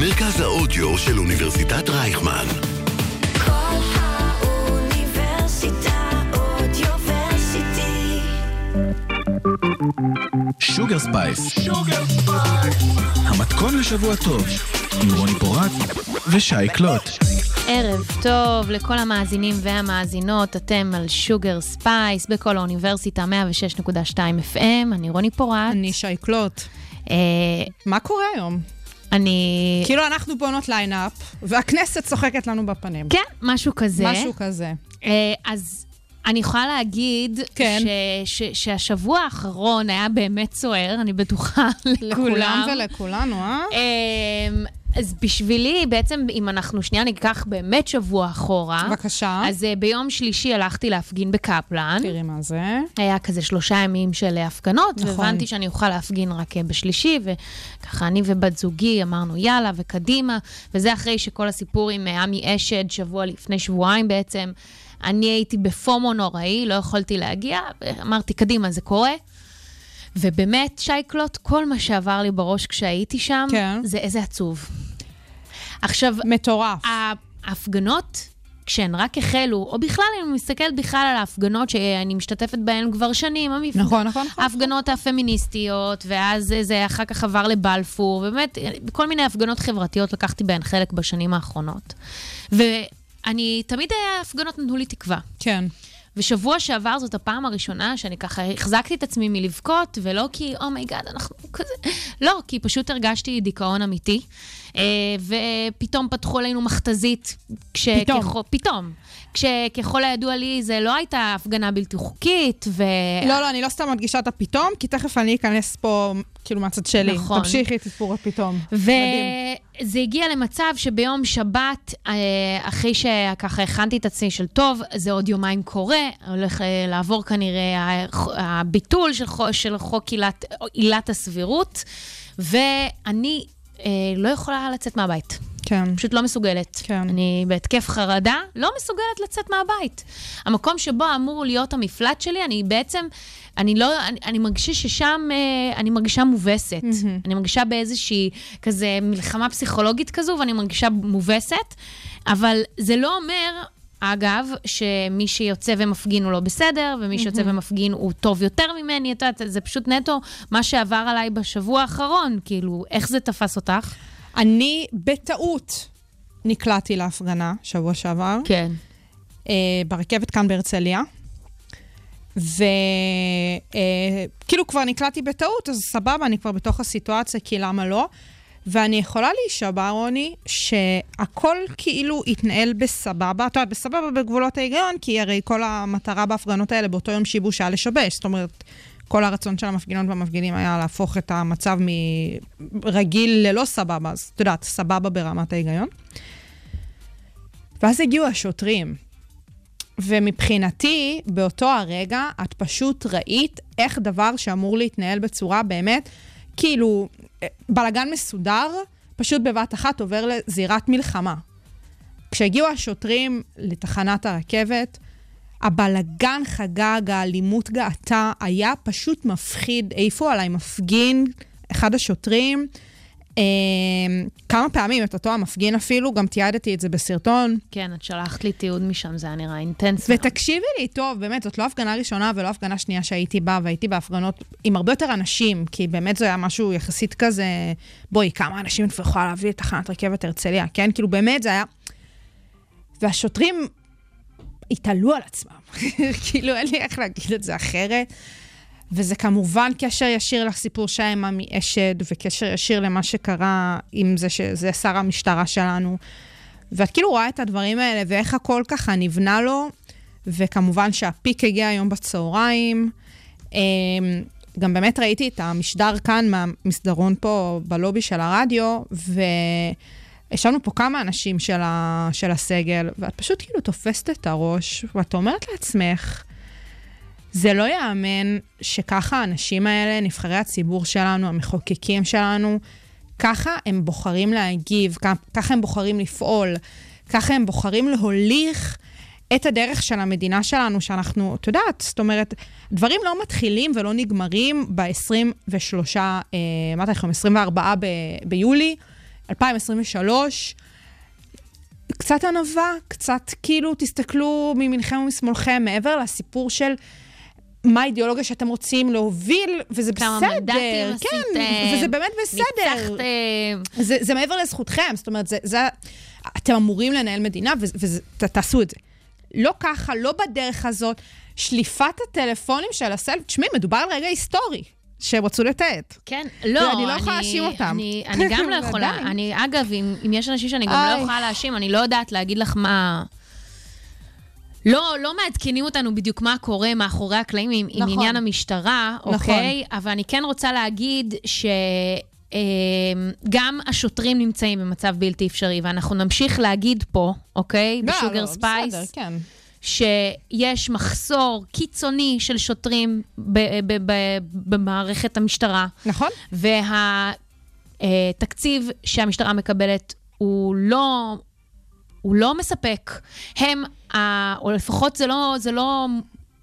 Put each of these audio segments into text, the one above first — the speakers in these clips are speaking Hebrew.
מרכז האודיו של אוניברסיטת רייכמן. קול האוניברסיטה Audioversity. Sugar Spice. המתכון לשבוע טוב, עם רוני פורט ושי קלוט. ערב טוב לכל המאזינים והמאזינות, אתם על Sugar Spice בקול האוניברסיטה 106.2 FM, אני רוני פורט. אני שי קלוט. אה, מה קורה היום? אני... כאילו אנחנו בונות lineup, והכנסת צוחקת לנו בפנים. כן, משהו כזה. משהו כזה. אה, אז אני יכולה להגיד כן. ש, ש, שהשבוע האחרון היה באמת סוער, אני בטוחה לכולם. לכולם ולכולנו, אה? אז בשבילי, בעצם, אם אנחנו שנייה ניקח באמת שבוע אחורה, בבקשה. אז אה, ביום שלישי הלכתי להפגין בקפלן. תראי מה זה. היה כזה שלושה ימים של אה, הפגנות, נכון. והבנתי שאני אוכל להפגין רק אה, בשלישי, וככה אני ובת זוגי אמרנו יאללה וקדימה, וזה אחרי שכל הסיפור עם עמי אשד, שבוע לפני שבועיים בעצם, אני הייתי בפומו נוראי, לא יכולתי להגיע, אמרתי קדימה, זה קורה. ובאמת, שייקלוט, כל מה שעבר לי בראש כשהייתי שם, כן. זה איזה עצוב. עכשיו, מטורף. ההפגנות, כשהן רק החלו, או בכלל, אם אני מסתכלת בכלל על ההפגנות שאני משתתפת בהן כבר שנים, המפ... נכון, נכון, נכון. ההפגנות הפמיניסטיות, ואז זה אחר כך עבר לבלפור, באמת, בכל מיני הפגנות חברתיות לקחתי בהן חלק בשנים האחרונות. ואני, תמיד ההפגנות נתנו לי תקווה. כן. ושבוע שעבר זאת הפעם הראשונה שאני ככה החזקתי את עצמי מלבכות, ולא כי, oh my god, אנחנו כזה... לא, כי פשוט הרגשתי דיכאון אמיתי. אה, ופתאום פתחו עלינו מכתזית. כש... פתאום. ככל... פתאום. כשככל הידוע לי, זה לא הייתה הפגנה בלתי חוקית, ו... לא, לא, אני לא סתם מדגישה את הפתאום, כי תכף אני אכנס פה, כאילו, מהצד שלי. נכון. תמשיכי את סיפור הפתאום. וזה הגיע למצב שביום שבת, אה, אחרי שככה הכנתי את עצמי של טוב, זה עוד יומיים קורה, הולך אה, לעבור כנראה הביטול של חו- של חוק עילת- עילת הסבירות, ואני אה, לא יכולה לצאת מהבית. כן. פשוט לא מסוגלת. כן. אני בהתקף חרדה, לא מסוגלת לצאת מהבית. המקום שבו אמור להיות המפלט שלי, אני בעצם, אני לא, אני, אני מרגישה ששם, אה, אני מרגישה מובסת. מהמם. אני מרגישה באיזושהי כזה מלחמה פסיכולוגית כזו, ואני מרגישה מובסת, אבל זה לא אומר... אגב, שמי שיוצא ומפגין הוא לא בסדר, ומי שיוצא ומפגין הוא טוב יותר ממני, את יודעת, זה פשוט נטו מה שעבר עליי בשבוע האחרון, כאילו, איך זה תפס אותך? אני בטעות נקלעתי להפגנה שבוע שעבר. כן. אה, ברכבת כאן בהרצליה. וכאילו כבר נקלעתי בטעות, אז סבבה, אני כבר בתוך הסיטואציה, כי למה לא? ואני יכולה להישבע, רוני, שהכל כאילו התנהל בסבבה. את יודעת, בסבבה בגבולות ההיגיון, כי הרי כל המטרה בהפגנות האלה באותו יום שיבוש היה לשבש. זאת אומרת, כל הרצון של המפגינות והמפגינים היה להפוך את המצב מרגיל ללא סבבה, אז את יודעת, סבבה ברמת ההיגיון. ואז הגיעו השוטרים. ומבחינתי, באותו הרגע, את פשוט ראית איך דבר שאמור להתנהל בצורה באמת, כאילו, אה, בלגן מסודר, פשוט בבת אחת עובר לזירת מלחמה. כשהגיעו השוטרים לתחנת הרכבת, הבלגן חגג, האלימות גאתה, היה פשוט מפחיד. העיפו עליי מפגין, אחד השוטרים, אה, כמה פעמים, את אותו המפגין אפילו, גם תיעדתי את זה בסרטון. כן, את שלחת לי תיעוד משם, זה היה נראה אינטנס. מאוד. ותקשיבי לי, טוב, באמת, זאת לא הפגנה ראשונה ולא הפגנה שנייה שהייתי בה, והייתי בהפגנות עם הרבה יותר אנשים, כי באמת זה היה משהו יחסית כזה, בואי, כמה אנשים את יכולה להביא לתחנת רכבת הרצליה, כן? כאילו, באמת זה היה... והשוטרים התעלו על עצמם, כאילו, אין לי איך להגיד את זה אחרת. וזה כמובן קשר ישיר לסיפור שהיה עם עמי אשד, וקשר ישיר למה שקרה עם זה שזה שר המשטרה שלנו. ואת כאילו רואה את הדברים האלה, ואיך הכל ככה נבנה לו, וכמובן שהפיק הגיע היום בצהריים. אמ, גם באמת ראיתי את המשדר כאן מהמסדרון פה בלובי של הרדיו, וישבנו פה כמה אנשים של, ה, של הסגל, ואת פשוט כאילו תופסת את הראש, ואת אומרת לעצמך, זה לא ייאמן שככה האנשים האלה, נבחרי הציבור שלנו, המחוקקים שלנו, ככה הם בוחרים להגיב, ככה הם בוחרים לפעול, ככה הם בוחרים להוליך את הדרך של המדינה שלנו, שאנחנו, את יודעת, זאת אומרת, דברים לא מתחילים ולא נגמרים ב-23, אה, מה אתה יכול, 24 ב- ביולי, 2023, קצת ענווה, קצת כאילו תסתכלו מימינכם ומשמאלכם, מעבר לסיפור של מה האידיאולוגיה שאתם רוצים להוביל, וזה כמה בסדר. מנדטים כן, עשיתם, וזה באמת בסדר. ניצחתם. זה, זה מעבר לזכותכם, זאת אומרת, זה, זה, אתם אמורים לנהל מדינה ותעשו את זה. לא ככה, לא בדרך הזאת. שליפת הטלפונים של הסלפ, תשמעי, מדובר על רגע היסטורי שהם רצו לתעד. כן, לא, אני לא יכולה להאשים אותם. אני, אני גם לא יכולה. אני, אגב, אם, אם יש אנשים שאני גם. לא יכולה להאשים, אני לא יודעת להגיד לך מה... לא, לא מעדכנים אותנו בדיוק מה קורה מאחורי הקלעים עם, עם נכון. עניין המשטרה, נכון. אוקיי? אבל אני כן רוצה להגיד ש... אה, גם השוטרים נמצאים במצב בלתי אפשרי, ואנחנו נמשיך להגיד פה, אוקיי? לא, ב Sugar לא, Spice, בסדר, כן. שיש מחסור קיצוני של שוטרים במערכת המשטרה. נכון? והתקציב שהמשטרה מקבלת הוא לא, הוא לא מספק. הם, או לפחות זה לא, זה לא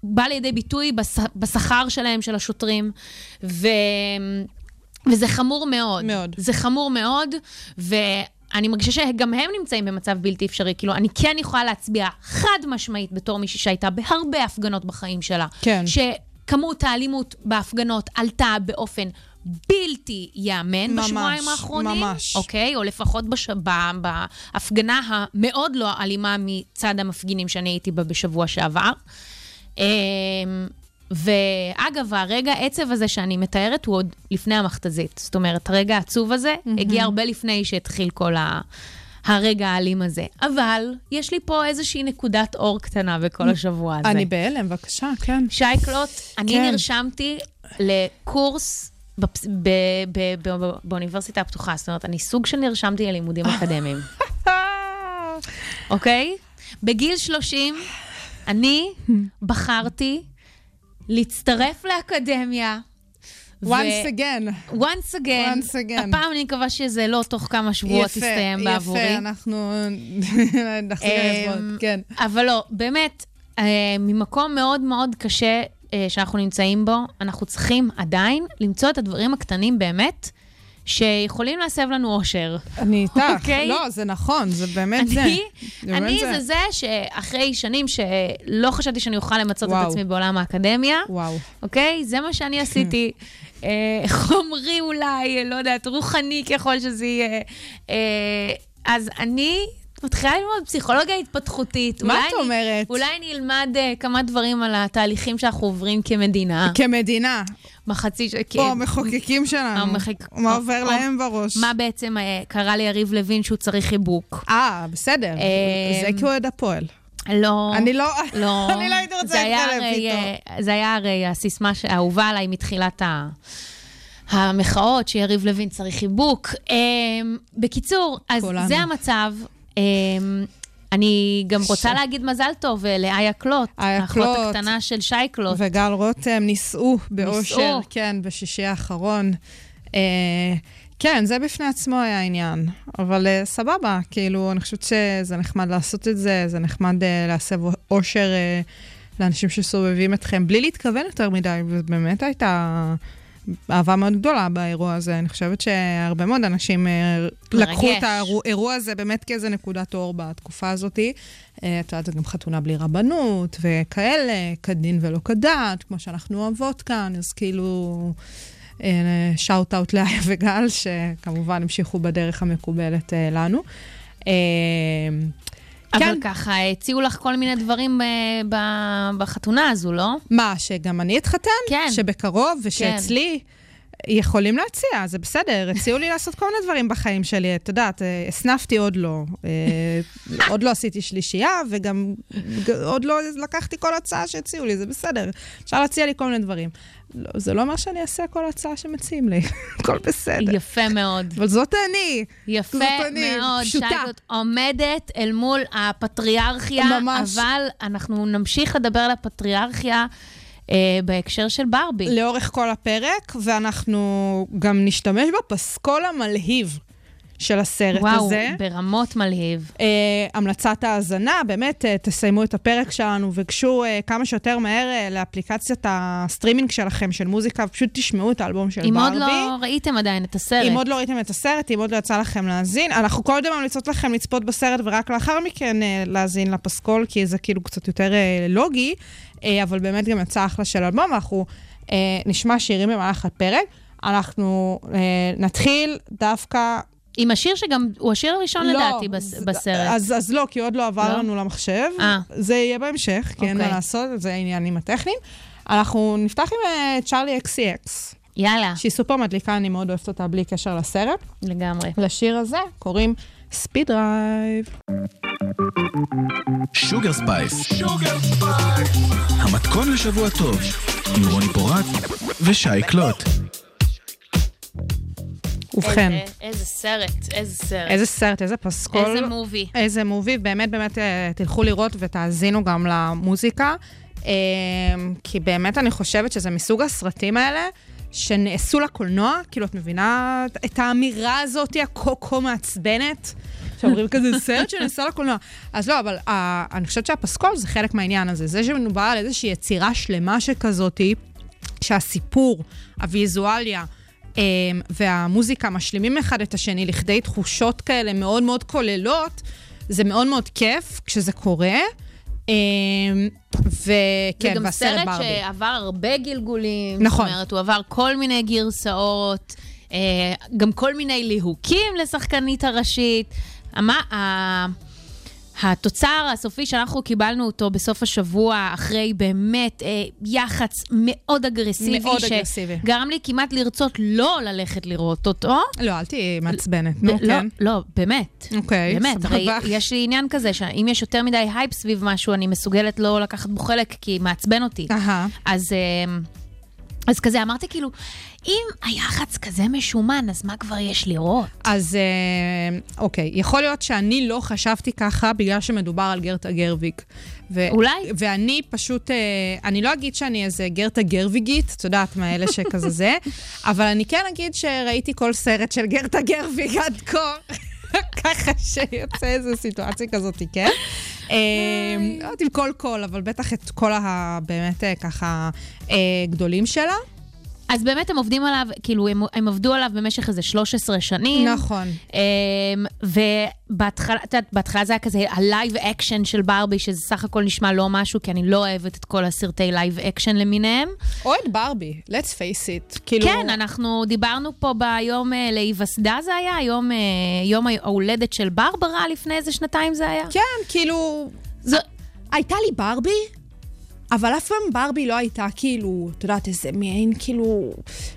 בא לידי ביטוי בש, בשכר שלהם, של השוטרים, ו, וזה חמור מאוד. מאוד. זה חמור מאוד, ואני מרגישה שגם הם נמצאים במצב בלתי אפשרי. כאילו, אני כן יכולה להצביע חד משמעית בתור מישהי שהייתה בהרבה הפגנות בחיים שלה. כן. שכמות האלימות בהפגנות עלתה באופן בלתי ייאמן ממש, בשבועיים האחרונים. ממש. אוקיי? או לפחות בש... ב... בהפגנה המאוד לא אלימה מצד המפגינים שאני הייתי בה בשבוע שעבר. ואגב, הרגע העצב הזה שאני מתארת הוא עוד לפני המכתזית. זאת אומרת, הרגע העצוב הזה הגיע הרבה לפני שהתחיל כל ה... הרגע האלים הזה. אבל יש לי פה איזושהי נקודת אור קטנה בכל השבוע הזה. אני בהלם, בבקשה, כן. שייקלוט, אני כן. נרשמתי לקורס בפס- ב- ב- ב- באוניברסיטה הפתוחה. זאת אומרת, אני סוג של נרשמתי ללימודים אקדמיים, אוקיי? בגיל 30, אני בחרתי להצטרף לאקדמיה. once again. once again. Once again. הפעם אני מקווה שזה לא תוך כמה שבועות יסתיים בעבורי. יפה, אנחנו נחזיר אמ, לאצבעות, כן. אבל לא, באמת, אה, ממקום מאוד מאוד קשה אה, שאנחנו נמצאים בו, אנחנו צריכים עדיין למצוא את הדברים הקטנים באמת, שיכולים להסב לנו אושר. אני איתך. אוקיי? לא, זה נכון, זה באמת זה. אני, זה באמת אני זה זה שאחרי שנים שלא חשבתי שאני אוכל למצות את וואו. עצמי בעולם האקדמיה, וואו. אוקיי? זה מה שאני עשיתי. אה, חומרי אולי, לא יודעת, רוחני ככל שזה יהיה. אה, אז אני מתחילה ללמוד פסיכולוגיה התפתחותית. מה את אומרת? אולי אני אלמד אה, כמה דברים על התהליכים שאנחנו עוברים כמדינה. כמדינה, מחצי ש... או המחוקקים שלנו, המחק- מה או- עובר או- להם בראש? מה בעצם אה, קרה ליריב לוין שהוא צריך חיבוק? אה, בסדר. זה כאוהד הפועל. לא. אני לא... לא. אני לא הייתי רוצה הרי, איתו. אה, זה היה הרי הסיסמה האהובה עליי מתחילת ה... המחאות, שיריב לוין צריך חיבוק. Um, בקיצור, אז כולנו. זה המצב. Um, אני גם רוצה ש- להגיד מזל טוב אה, לאיה קלוט, איה האחות קלוט. הקטנה של שי קלוט. וגל רותם נישאו באושר. כן, בשישי האחרון. אה, כן, זה בפני עצמו היה העניין. אבל אה, סבבה, כאילו, אני חושבת שזה נחמד לעשות את זה, זה נחמד אה, להסב אושר אה, לאנשים שסובבים אתכם, בלי להתכוון יותר מדי, ובאמת הייתה אהבה מאוד גדולה באירוע הזה. אני חושבת שהרבה מאוד אנשים אה, לקחו את האירוע הזה באמת כאיזה נקודת אור בתקופה הזאת. אה, את יודעת, זה גם חתונה בלי רבנות וכאלה, כדין ולא כדת, כמו שאנחנו אוהבות כאן, אז כאילו... שאוט אאוט לאיה וגל, שכמובן המשיכו בדרך המקובלת אה, לנו. אבל כן. ככה, הציעו לך כל מיני דברים אה, ב- בחתונה הזו, לא? מה, שגם אני אתחתן? כן. שבקרוב ושאצלי יכולים להציע, זה בסדר. הציעו לי לעשות כל מיני דברים בחיים שלי. את יודעת, אה, הסנפתי עוד לא. אה, עוד לא עשיתי שלישייה, וגם עוד לא לקחתי כל הצעה שהציעו לי, זה בסדר. אפשר להציע לי כל מיני דברים. לא, זה לא אומר שאני אעשה כל הצעה שמציעים לי. הכל בסדר. יפה מאוד. אבל זאת אני. יפה זאת אני, מאוד. פשוטה. שייקלוט עומדת אל מול הפטריארכיה, ממש. אבל אנחנו נמשיך לדבר על הפטריארכיה בהקשר של ברבי. לאורך כל הפרק, ואנחנו גם נשתמש בפסקול המלהיב של הסרט וואו, הזה. ברמות מלהיב. אה, המלצת האזנה, באמת, אה, תסיימו את הפרק שלנו וגשו אה, כמה שיותר מהר אה, לאפליקציית הסטרימינג שלכם, של מוזיקה, ופשוט תשמעו את האלבום של אם ברבי. עוד לא ראיתם עדיין את הסרט. אם עוד לא ראיתם את הסרט, אם עוד לא יצא לכם להאזין, אנחנו קודם ממליצות לכם לצפות בסרט ורק לאחר מכן אה, להאזין לפסקול, כי זה כאילו קצת יותר אה, לוגי, אה, אבל באמת גם יצא אחלה של אלבום, אנחנו אה, נשמע שירים במהלך הפרק. אנחנו אה, נתחיל דווקא... עם השיר שגם, הוא השיר הראשון לדעתי בס- לא, בסרט. אז, אז לא, כי עוד לא עבר לא? לנו למחשב. אה. זה יהיה בהמשך, כי אין מה אוקיי. לעשות, זה העניינים הטכניים. אנחנו נפתח עם אה, Charli XCX, יאללה, שהיא סופר מדליקה, אני מאוד אוהבת אותה בלי קשר לסרט. לגמרי. לשיר הזה קוראים Speed Drive. Sugar Spice. המתכון לשבוע טוב, עם רוני פורט ושי קלוט. ובכן, איזה- איזה סרט, איזה סרט. איזה סרט, איזה פסקול. איזה movie. איזה movie, באמת באמת אה, תלכו לראות ותאזינו גם למוזיקה, אה, כי באמת אני חושבת שזה מסוג הסרטים האלה. שנעשו לקולנוע, כאילו, את מבינה את האמירה הזאת, הכה-כה מעצבנת? שאומרים כזה, סרט שנעשה לקולנוע. אז לא, אבל uh, אני חושבת שהפסקול זה חלק מהעניין הזה. זה שמדובר על איזושהי יצירה שלמה שכזאתי, שהסיפור, הוויזואליה והמוזיקה משלימים אחד את השני לכדי תחושות כאלה מאוד מאוד כוללות, זה מאוד מאוד כיף כשזה קורה. Um, וכן, זה גם והסרט סרט ברבי. שעבר הרבה גלגולים. נכון. זאת אומרת, הוא עבר כל מיני גרסאות, אה, גם כל מיני ליהוקים לשחקנית הראשית. מה. התוצר הסופי שאנחנו קיבלנו אותו בסוף השבוע, אחרי באמת אה, יח"צ מאוד אגרסיבי, מאוד אגרסיבי. שגרם לי כמעט לרצות לא ללכת לראות אותו. לא, אל תהיי מעצבנת, נו, לא, כן. לא, באמת. אוקיי, באמת, סבבה. הרי יש לי עניין כזה, שאם יש יותר מדי הייפ סביב משהו, אני מסוגלת לא לקחת בו חלק, כי מעצבן אותי. אהה. אז, אמ, אז כזה, אמרתי כאילו, אם היח"צ כזה משומן, אז מה כבר יש לראות? אז אה, אוקיי, יכול להיות שאני לא חשבתי ככה בגלל שמדובר על גרטה גרוויג. ו- אולי. ואני פשוט, אה, אני לא אגיד שאני איזה גרטה גרוויגית, את יודעת, מאלה שכזה זה, אבל אני כן אגיד שראיתי כל סרט של גרטה גרוויג עד כה. ככה שיוצא איזו סיטואציה כזאת, כן? אה, לא יודעת אם כל קול, אבל בטח את כל הבאמת אה, ככה אה, גדולים שלה. אז באמת הם עובדים עליו, כאילו, הם, הם עבדו עליו במשך איזה 13 שנים. נכון. אמ, ובהתחלה, את יודעת, בהתחלה זה היה כזה ה live action של ברבי, שזה סך הכל נשמע לא משהו, כי אני לא אוהבת את כל הסרטי live action למיניהם. או את ברבי, let's face it. כאילו... כן, אנחנו דיברנו פה ביום אה, להיווסדה זה היה, יום, אה, יום ההולדת של ברברה לפני איזה שנתיים זה היה. כן, כאילו... זו, הייתה לי ברבי, אבל אף פעם ברבי לא הייתה כאילו, את יודעת, איזה מעין כאילו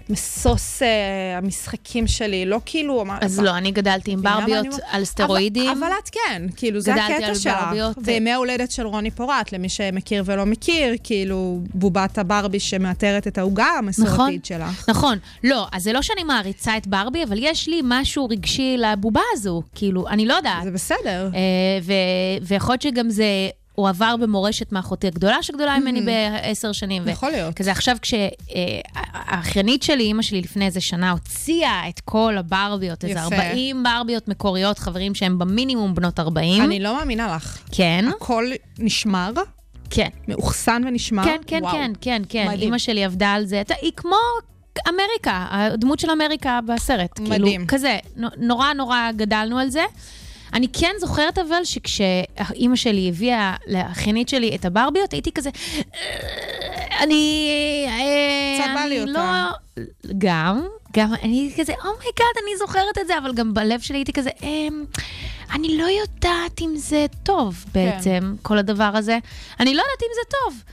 משוש אה, המשחקים שלי, לא כאילו... אז לא, אני גדלתי עם מה ברביות אני? על סטרואידים. אבל, אבל את כן, כאילו, זה הקטע שלך. ברביות. וימי ההולדת של רוני פורט, למי שמכיר ולא מכיר, כאילו, בובת הברבי שמאתרת את העוגה המסורתית שלך. נכון. לא, אז זה לא שאני מעריצה את ברבי, אבל יש לי משהו רגשי לבובה הזו. כאילו, אני לא יודעת. זה בסדר. אה, ו- ויכול להיות שגם זה... הוא עבר במורשת מאחותי הגדולה, שגדולה ממני בעשר שנים. Mm-hmm. יכול להיות. כזה עכשיו כשהאחיינית שלי, אימא שלי לפני איזה שנה, הוציאה את כל הברביות, איזה יפה. 40 ברביות מקוריות, חברים שהם במינימום בנות 40. אני לא מאמינה לך. כן, הכל נשמר, כן. מאוחסן ונשמר. כן, כן. כן, כן, כן. אימא שלי עבדה על זה. היא כמו אמריקה, הדמות של אמריקה בסרט. מדהים. כאילו, כזה, נורא נורא גדלנו על זה. אני כן זוכרת אבל שכשאימא שלי הביאה לאחיינית שלי את הברביות, הייתי כזה, "אה, אני... אה, קצת בא לי אותה." לא... גם, גם אני כזה, oh my god, אני זוכרת את זה, אבל גם בלב שלי הייתי כזה, "אמ, אני לא יודעת אם זה טוב בעצם, כל הדבר הזה. אני לא יודעת אם זה טוב.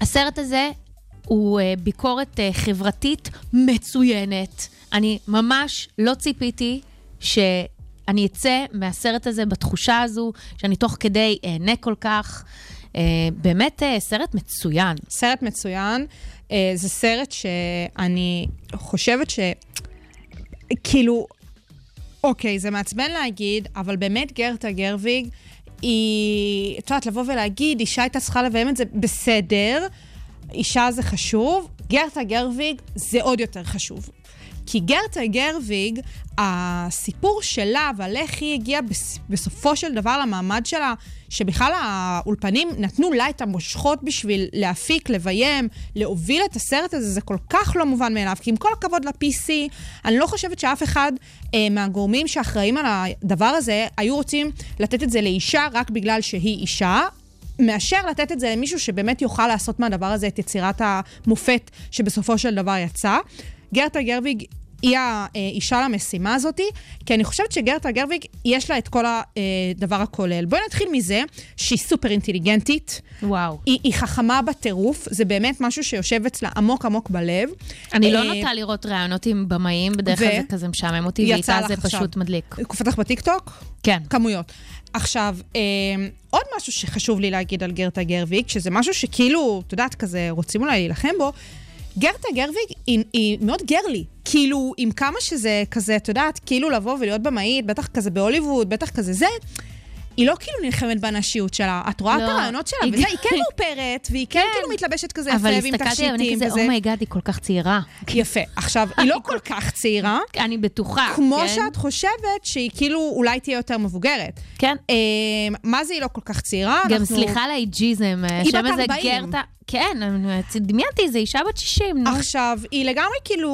והסרט הזה הוא אה, ביקורת אה, חברתית מצוינת. אני ממש לא ציפיתי שאני אצא מהסרט הזה בתחושה הזו, שאני תוך כדי אהנה כל כך. אה, באמת אה, סרט מצוין. סרט מצוין. אה, זה סרט שאני חושבת ש... כאילו, אוקיי, זה מעצבן להגיד, אבל באמת גרטה גרוויג, היא, את יודעת, לבוא ולהגיד, אישה הייתה צריכה לביים את זה בסדר, אישה זה חשוב, גרטה גרוויג זה עוד יותר חשוב. כי גרטה גרוויג, הסיפור שלה ועל איך היא הגיעה בס- בסופו של דבר למעמד שלה, שבכלל האולפנים נתנו לה את המושכות בשביל להפיק, לביים, להוביל את הסרט הזה, זה כל כך לא מובן מאליו. כי עם כל הכבוד ל-PC, אני לא חושבת שאף אחד אה, מהגורמים שאחראים על הדבר הזה היו רוצים לתת את זה לאישה רק בגלל שהיא אישה. מאשר לתת את זה למישהו שבאמת יוכל לעשות מהדבר הזה את יצירת המופת שבסופו של דבר יצא. גרטה גרוויג היא האישה למשימה הזאתי, כי אני חושבת שגרטה גרוויג, יש לה את כל הדבר הכולל. בואי נתחיל מזה שהיא סופר אינטליגנטית, וואו. היא, היא חכמה בטירוף, זה באמת משהו שיושב אצלה עמוק עמוק בלב. אני לא אה, נוטה לראות ראיונות עם במאים, בדרך כלל זה כזה משעמם אותי, ואיתה זה עכשיו. פשוט מדליק. קופץ לך בטיקטוק? כן. כמויות. עכשיו, אה, עוד משהו שחשוב לי להגיד על גרטה גרוויג, שזה משהו שכאילו, את יודעת, כזה, רוצים אולי להילחם בו, גרטה גרוויג היא, היא מאוד girly. כאילו, עם כמה שזה כזה, את יודעת, כאילו לבוא ולהיות במאית, בטח כזה בהוליווד, בטח כזה זה, היא לא כאילו נלחמת בנשיות שלה. את רואה לא. את הראיונות שלה, וזה, היא כן מאופרת, והיא כן כאילו מתלבשת כזה אבל יפה, ועם הסתכלתי עליו, אני תכשיטים כזה, וזה. oh my god, היא כל כך צעירה. יפה. עכשיו, היא לא כל כך צעירה, אני בטוחה, כמו כן? שאת חושבת שהיא כאילו אולי תהיה יותר מבוגרת. כן. אה, מה זה היא לא כל כך צעירה? גם אנחנו- סליחה על ה ageism, היא בת שם איזה 40. גרטה, כן, דמיינתי, איזה אישה בת 60, נו. עכשיו, היא לגמרי כאילו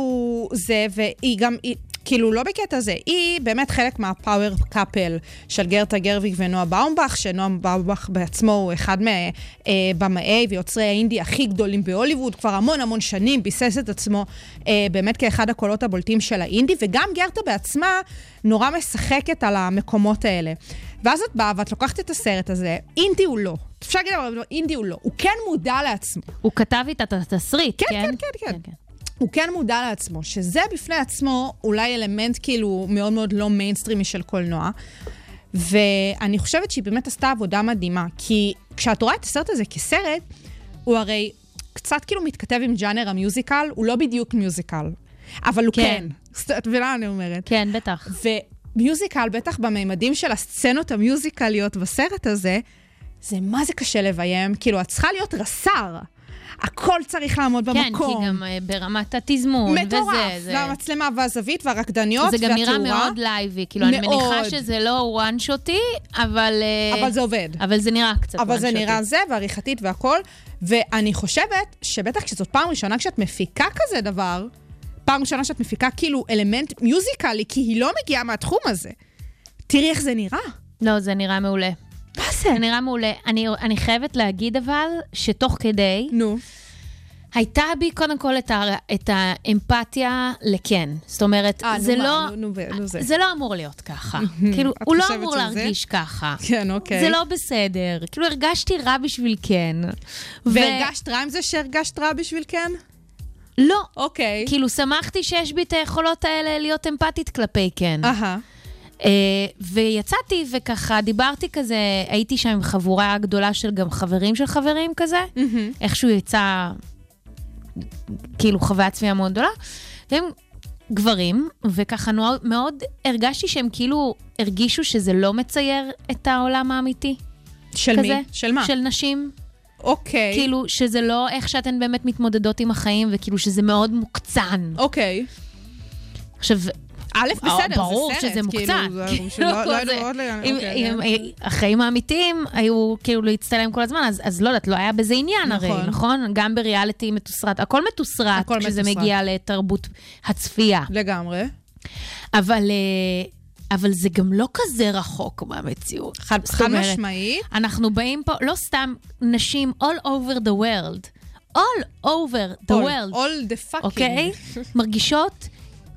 זה, והיא גם, היא, כאילו לא בקטע זה, היא באמת חלק מה power couple של גרטה גרוויג ונואה באומבך, שנואה באומבך בעצמו הוא אחד מבמאי ויוצרי האינדי הכי גדולים בהוליווד, כבר המון המון שנים ביסס את עצמו אה, באמת כאחד הקולות הבולטים של האינדי, וגם גרטה בעצמה נורא משחקת על המקומות האלה. ואז את באה ואת לוקחת את הסרט הזה, אינדי הוא לא. אפשר להגיד אבל אינדי הוא לא. הוא כן מודע לעצמו. הוא כתב איתה את התסריט, כן, כן? כן, כן, כן. הוא כן מודע לעצמו, שזה בפני עצמו אולי אלמנט כאילו מאוד מאוד לא מיינסטרימי של קולנוע. ואני חושבת שהיא באמת עשתה עבודה מדהימה, כי כשאת רואה את הסרט הזה כסרט, הוא הרי קצת כאילו מתכתב עם ז'אנר ה musical, הוא לא בדיוק musical, אבל הוא כן. כן. את מבינה מה אני אומרת? כן, בטח. ו musical, בטח בממדים של הסצנות המיוזיקליות בסרט הזה, זה מה זה קשה לביים, כאילו, את צריכה להיות רס"ר. הכל צריך לעמוד כן, במקום. כי גם אה, ברמת התזמון, מטורף, וזה, זה... והמצלמה והזווית והרקדניות זה גם נראה והתאורה, מאוד לייבי, כאילו, אני מאוד. מניחה שזה לא one shot י, אבל... אה, אבל זה עובד. אבל זה נראה קצת אבל וואן זה שוטי. נראה זה, ועריכתית והכל, ואני חושבת שבטח כשזאת פעם ראשונה כשאת מפיקה כזה דבר, פעם ראשונה שאת מפיקה כאילו אלמנט מיוזיקלי, כי היא לא מגיעה מהתחום הזה. תראי איך זה נראה. לא, זה נראה מעולה. מה זה? זה נראה מעולה. אני, אני חייבת להגיד אבל, שתוך כדי, נו. הייתה בי קודם כל את, ה, את האמפתיה לכן. זאת אומרת, אה, נו זה מה, לא... נו, נו, נו זה. זה לא אמור להיות ככה. כאילו, הוא לא אמור שזה? להרגיש ככה. כן, אוקיי. זה לא בסדר. כאילו, הרגשתי רע בשביל כן. ו- והרגשת רע עם זה שהרגשת רע בשביל כן? לא. אוקיי. כאילו, שמחתי שיש בי את היכולות האלה להיות אמפתית כלפי כן. אהה. אה, ויצאתי וככה דיברתי כזה, הייתי שם עם חבורה גדולה של גם חברים של חברים כזה, איכשהו יצא כאילו חוויה צפייה מאוד גדולה, והם גברים, וככה מאוד, מאוד הרגשתי שהם כאילו הרגישו שזה לא מצייר את העולם האמיתי. של כזה, מי? של מה? של נשים. אוקיי. כאילו, שזה לא איך שאתן באמת מתמודדות עם החיים, וכאילו שזה מאוד מוקצן. אוקיי. עכשיו, א', בסדר, זה סרט. ברור שזה מוקצן. כאילו, כאילו, שלא- לא זה- היינו עוד לגמרי, אם- אוקיי, כן. החיים האמיתיים היו כאילו להצטלם כל הזמן, אז- אז לא יודעת, לא היה בזה עניין הרי, נכון. נכון? גם בריאליטי מתוסרט, הכל מתוסרט הכל כשזה מתוסרט. מגיע לתרבות הצפייה. לגמרי. אבל... אה, אבל זה גם לא כזה רחוק מהמציאות. חד משמעית. אנחנו באים פה, לא סתם נשים all over the world, all over the All- world, all the fucking. אוקיי? מרגישות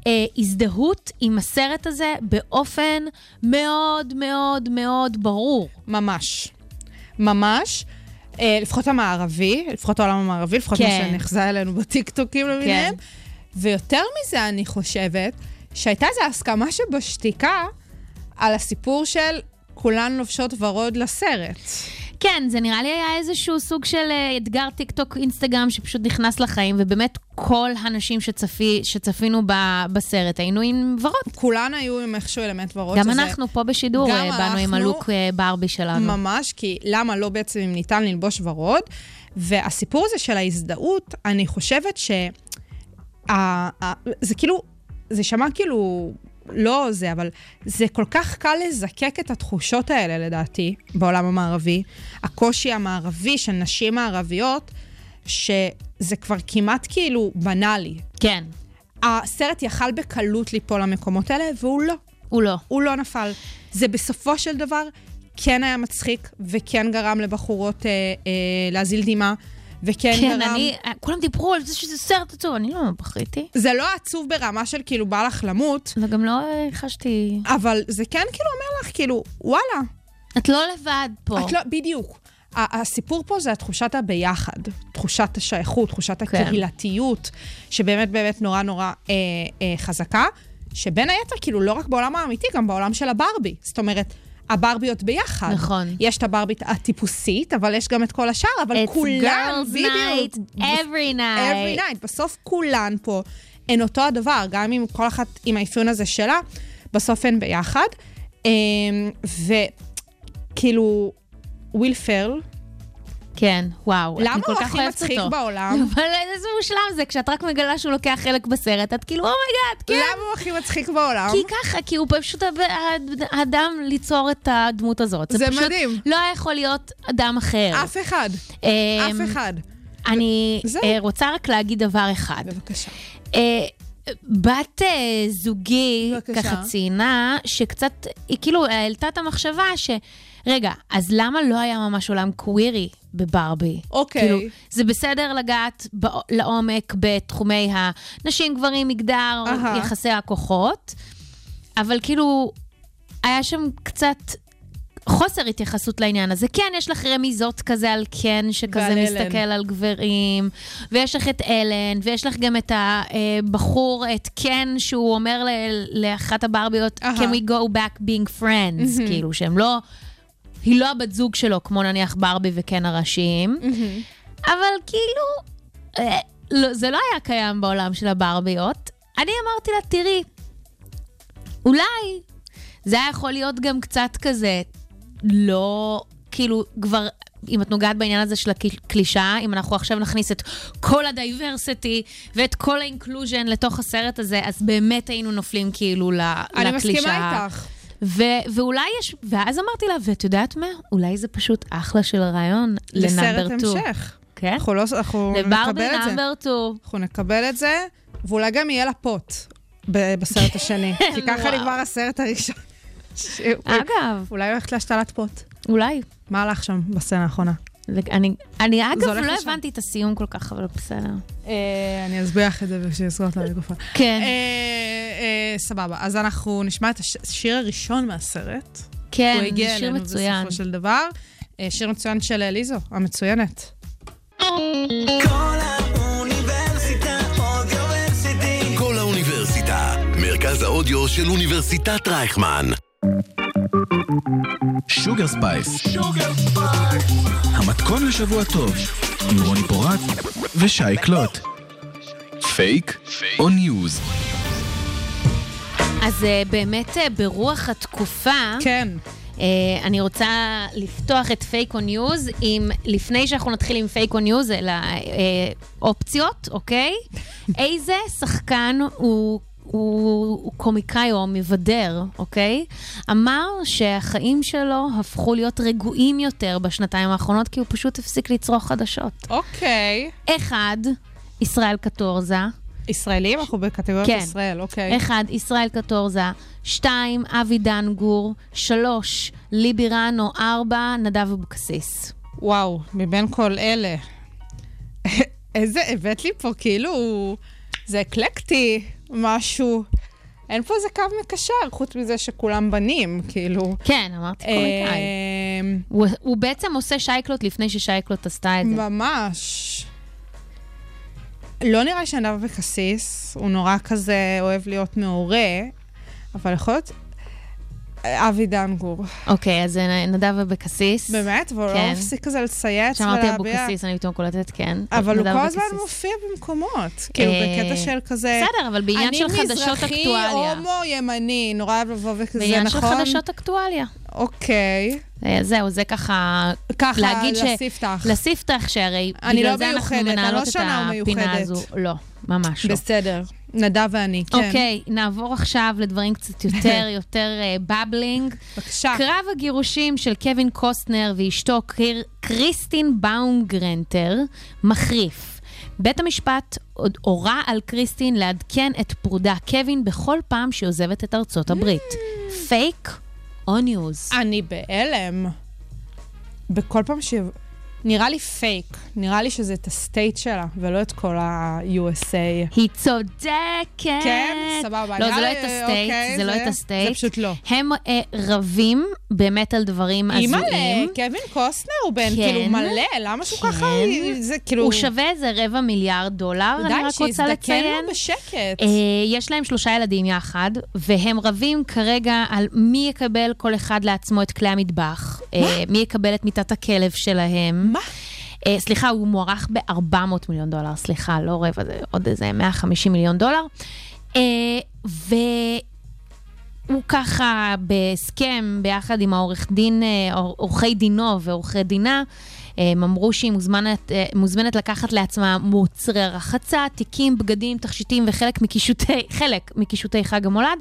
אה, הזדהות עם הסרט הזה באופן מאוד מאוד מאוד ברור. ממש. ממש. אה, לפחות המערבי, לפחות העולם המערבי, לפחות כן. מה שנחזה אלינו בטיקטוקים למיניהם. ויותר מזה, אני חושבת, שהייתה איזו הסכמה שבשתיקה על הסיפור של כולן לובשות ורוד לסרט. כן, זה נראה לי היה איזשהו סוג של אה, אתגר טיק טוק אינסטגרם שפשוט נכנס לחיים, ובאמת כל הנשים שצפי, שצפינו ב, בסרט היינו עם ורוד. כולן היו עם איכשהו אלמנט ורוד. גם שזה אנחנו פה בשידור אה, באנו עם אנחנו- הלוק אה, ברבי שלנו. ממש, כי למה לא בעצם אם ניתן ללבוש ורוד? והסיפור הזה של ההזדהות, אני חושבת ש... זה כאילו זה שמע כאילו לא זה, אבל זה כל כך קל לזקק את התחושות האלה, לדעתי, בעולם המערבי. הקושי המערבי של נשים מערביות, שזה כבר כמעט כאילו בנאלי. כן, הסרט יכל בקלות ליפול למקומות האלה, והוא לא. הוא לא. הוא לא נפל. זה בסופו של דבר כן היה מצחיק, וכן גרם לבחורות אה, אה, להזיל דמעה, וכן כן, גרם... אני, כולם דיברו על זה שזה סרט עצוב, אני לא בכיתי. זה לא עצוב ברמה של כאילו בא לך למות, וגם לא אה, חשתי... אבל זה כן כאילו אומר לך, כאילו, וואלה, את לא לבד פה. את לא, בדיוק. הסיפור פה זה תחושת הביחד, תחושת השייכות, תחושת כן. הקהילתיות, שבאמת באמת נורא נורא אה, אה, חזקה, שבין היתר, כאילו, לא רק בעולם האמיתי, גם בעולם של הברבי. זאת אומרת, הברביות ביחד. נכון. יש את הברבית הטיפוסית, אבל יש גם את כל השאר, אבל It's כולן, girls בדיוק. night, every night. every night. בסוף כולן פה הן אותו הדבר, גם אם כל אחת עם האפיון הזה שלה, בסוף הן ביחד. אמ, וכאילו, וויל פרל, כן, וואו. למה אני כל הוא הכי מצחיק אותו. בעולם? אבל איזה מושלם זה, כשאת רק מגלה שהוא לוקח חלק בסרט, את כאילו, oh my god, כן. למה הוא הכי מצחיק בעולם? כי ככה, כי הוא פשוט האדם ליצור את הדמות הזאת. זה פשוט מדהים. לא היה יכול להיות אדם אחר. אף אחד, אמ, אף אחד. אני זהו. אה, רוצה רק להגיד דבר אחד. בבקשה. אה, בת אה, זוגי בבקשה. ככה ציינה, שקצת, היא כאילו העלתה את המחשבה ש... רגע, אז למה לא היה ממש עולם קווירי בברבי? אוקיי. כאילו, זה בסדר לגעת בא- לעומק בתחומי הנשים, גברים, מגדר, אהה. יחסי הכוחות, אבל כאילו, היה שם קצת... חוסר התייחסות לעניין הזה. כן, יש לך רמיזות כזה על קן, שכזה ועל אלן. מסתכל על גברים, ויש לך את אלן, ויש לך גם את הבחור, את קן, שהוא אומר ל- לאחת הברביות, אהה. can we go back being friends, כאילו, שהם לא... היא לא הבת זוג שלו, כמו נניח ברבי וקן הראשיים, אבל כאילו, אה, לא, זה לא היה קיים בעולם של הברביות. אני אמרתי לה, תראי, אולי זה היה יכול להיות גם קצת כזה, לא, כאילו, כבר, אם את נוגעת בעניין הזה של הקלישאה, אם אנחנו עכשיו נכניס את כל ה diversity ואת כל ה inclusion לתוך הסרט הזה, אז באמת היינו נופלים כאילו ל- אני לקלישאה. מסכימה איתך. ו- ואולי יש, ואז אמרתי לה, ואת יודעת מה? אולי זה פשוט אחלה של רעיון לסרט לנאמבר 2. המשך. כן? אנחנו לא, אנחנו לברבי נקבל את זה. נאמבר 2. אנחנו נקבל את זה, ואולי גם יהיה לה פוט בסרט השני. כי ככה. נגמר הסרט הראשון. אגב, אולי הולכת להשתלת פוט. אולי. מה הלך שם בסצנה האחרונה? אני, אני אגב לא לשם. הבנתי את הסיום כל כך, אבל בסדר. אה, אני אסביר לך את זה ושיסגור את המיקרופון. כן, אה, אה, סבבה, אז אנחנו נשמע את הש- השיר הראשון מהסרט. כן, הוא הגיע זה שיר אלינו מצוין. בסופו של דבר. אה, שיר מצוין של אה, ליזו, המצוינת. כל האוניברסיטה, מרכז האודיו של אוניברסיטת רייכמן. sugar spice. המתכון לשבוע טוב, עם רוני פורט ושי קלוט. פייק או news. אז אה, באמת אה, ברוח התקופה, כן. אה, אני רוצה לפתוח את פייק או news עם, לפני שאנחנו נתחיל עם פייק או news, אלא אה, אופציות, אוקיי? איזה שחקן הוא... הוא, הוא קומיקאי או מבדר, אוקיי? אמר שהחיים שלו הפכו להיות רגועים יותר בשנתיים האחרונות, כי הוא פשוט הפסיק לצרוך חדשות. אוקיי. אחד, ישראל קטורזה. ישראלים? אנחנו בקטגוריית כן. ישראל, אוקיי. אחד, ישראל קטורזה. שתיים, אבי דנגור. שלוש, ליבי רנו. ארבע, נדב אבוקסיס. וואו, מבין כל אלה. איזה, הבאת לי פה כאילו, זה אקלקטי, משהו. אין פה איזה קו מקשר, חוץ מזה שכולם בנים, כאילו. כן, אמרתי קומיקאי. אמ, הוא, בעצם עושה שייקלוט לפני ששייקלוט עשתה את זה. ממש. לא נראה לי שנדב אבקסיס, הוא נורא כזה אוהב להיות מעורה, אבל יכול להיות... אבי דנגור. אוקיי, אז נדב אבקסיס. באמת? והוא לא כן. מפסיק כזה לצייץ כשאמרתי ולהביע... אבוקסיס, אני פתאום קולטת כן. אבל הוא כל הזמן. מופיע במקומות. כאילו, אה, בקטע של כזה... בסדר, אבל בעניין של חדשות אני מזרחי, אקטואליה. הומו, ימני, נורא אוהב לבוא וכזה, בעניין של נכון? חדשות אקטואליה. אוקיי. אה, זהו, זה ככה... ככה, להגיד ש- לספתח. לספתח שהרי אני בגלל לא זה אנחנו מיוחדת, אני לא מנהלות את שונה הפינה ומיוחדת. הזו. לא, ממש לא. בסדר. נדב ואני, כן. אוקיי, נעבור עכשיו לדברים קצת יותר, יותר ב bling. בבקשה. קרב הגירושים של קווין קוסטנר ואשתו קיר, קריסטין באומגרטנר מחריף. בית המשפט עוד הורה על קריסטין לעדכן את פרודה קווין בכל פעם שהיא עוזבת את ארצות הברית. פייק או news? אני בהלם. בכל פעם ש... נראה לי פייק. נראה לי שזה את ה state שלה, ולא את כל ה-USA. היא צודקת. כן, סבבה. לא, זה לא את ה state, אוקיי, זה לא את ה state. זה פשוט לא. הם אה, רבים באמת על דברים הזויים. אימא'לה, קווין קוסטנר הוא בן כן. כאילו מלא, למה שהוא ככה... כן. זה כאילו... הוא שווה איזה רבע מיליארד דולר, אני רק רוצה די, שיזדקן לציין. לו בשקט. אה, יש להם שלושה ילדים יחד, והם רבים כרגע על מי יקבל כל אחד לעצמו את כלי המטבח. אה, מי יקבל את מיטת הכלב שלהם. מה? אה, סליחה, הוא מוערך ב-400 מיליון דולר, סליחה, לא רבע, זה עוד איזה 150 מיליון דולר. אה, והוא ככה בהסכם ביחד עם העורך דין, אה, עור- עורכי דינו ועורכי דינה, הם אמרו שהיא מוזמנת, מוזמנת לקחת לעצמה מוצרי רחצה, תיקים, בגדים, תכשיטים וחלק מקישוטי, חלק מקישוטי חג המולד,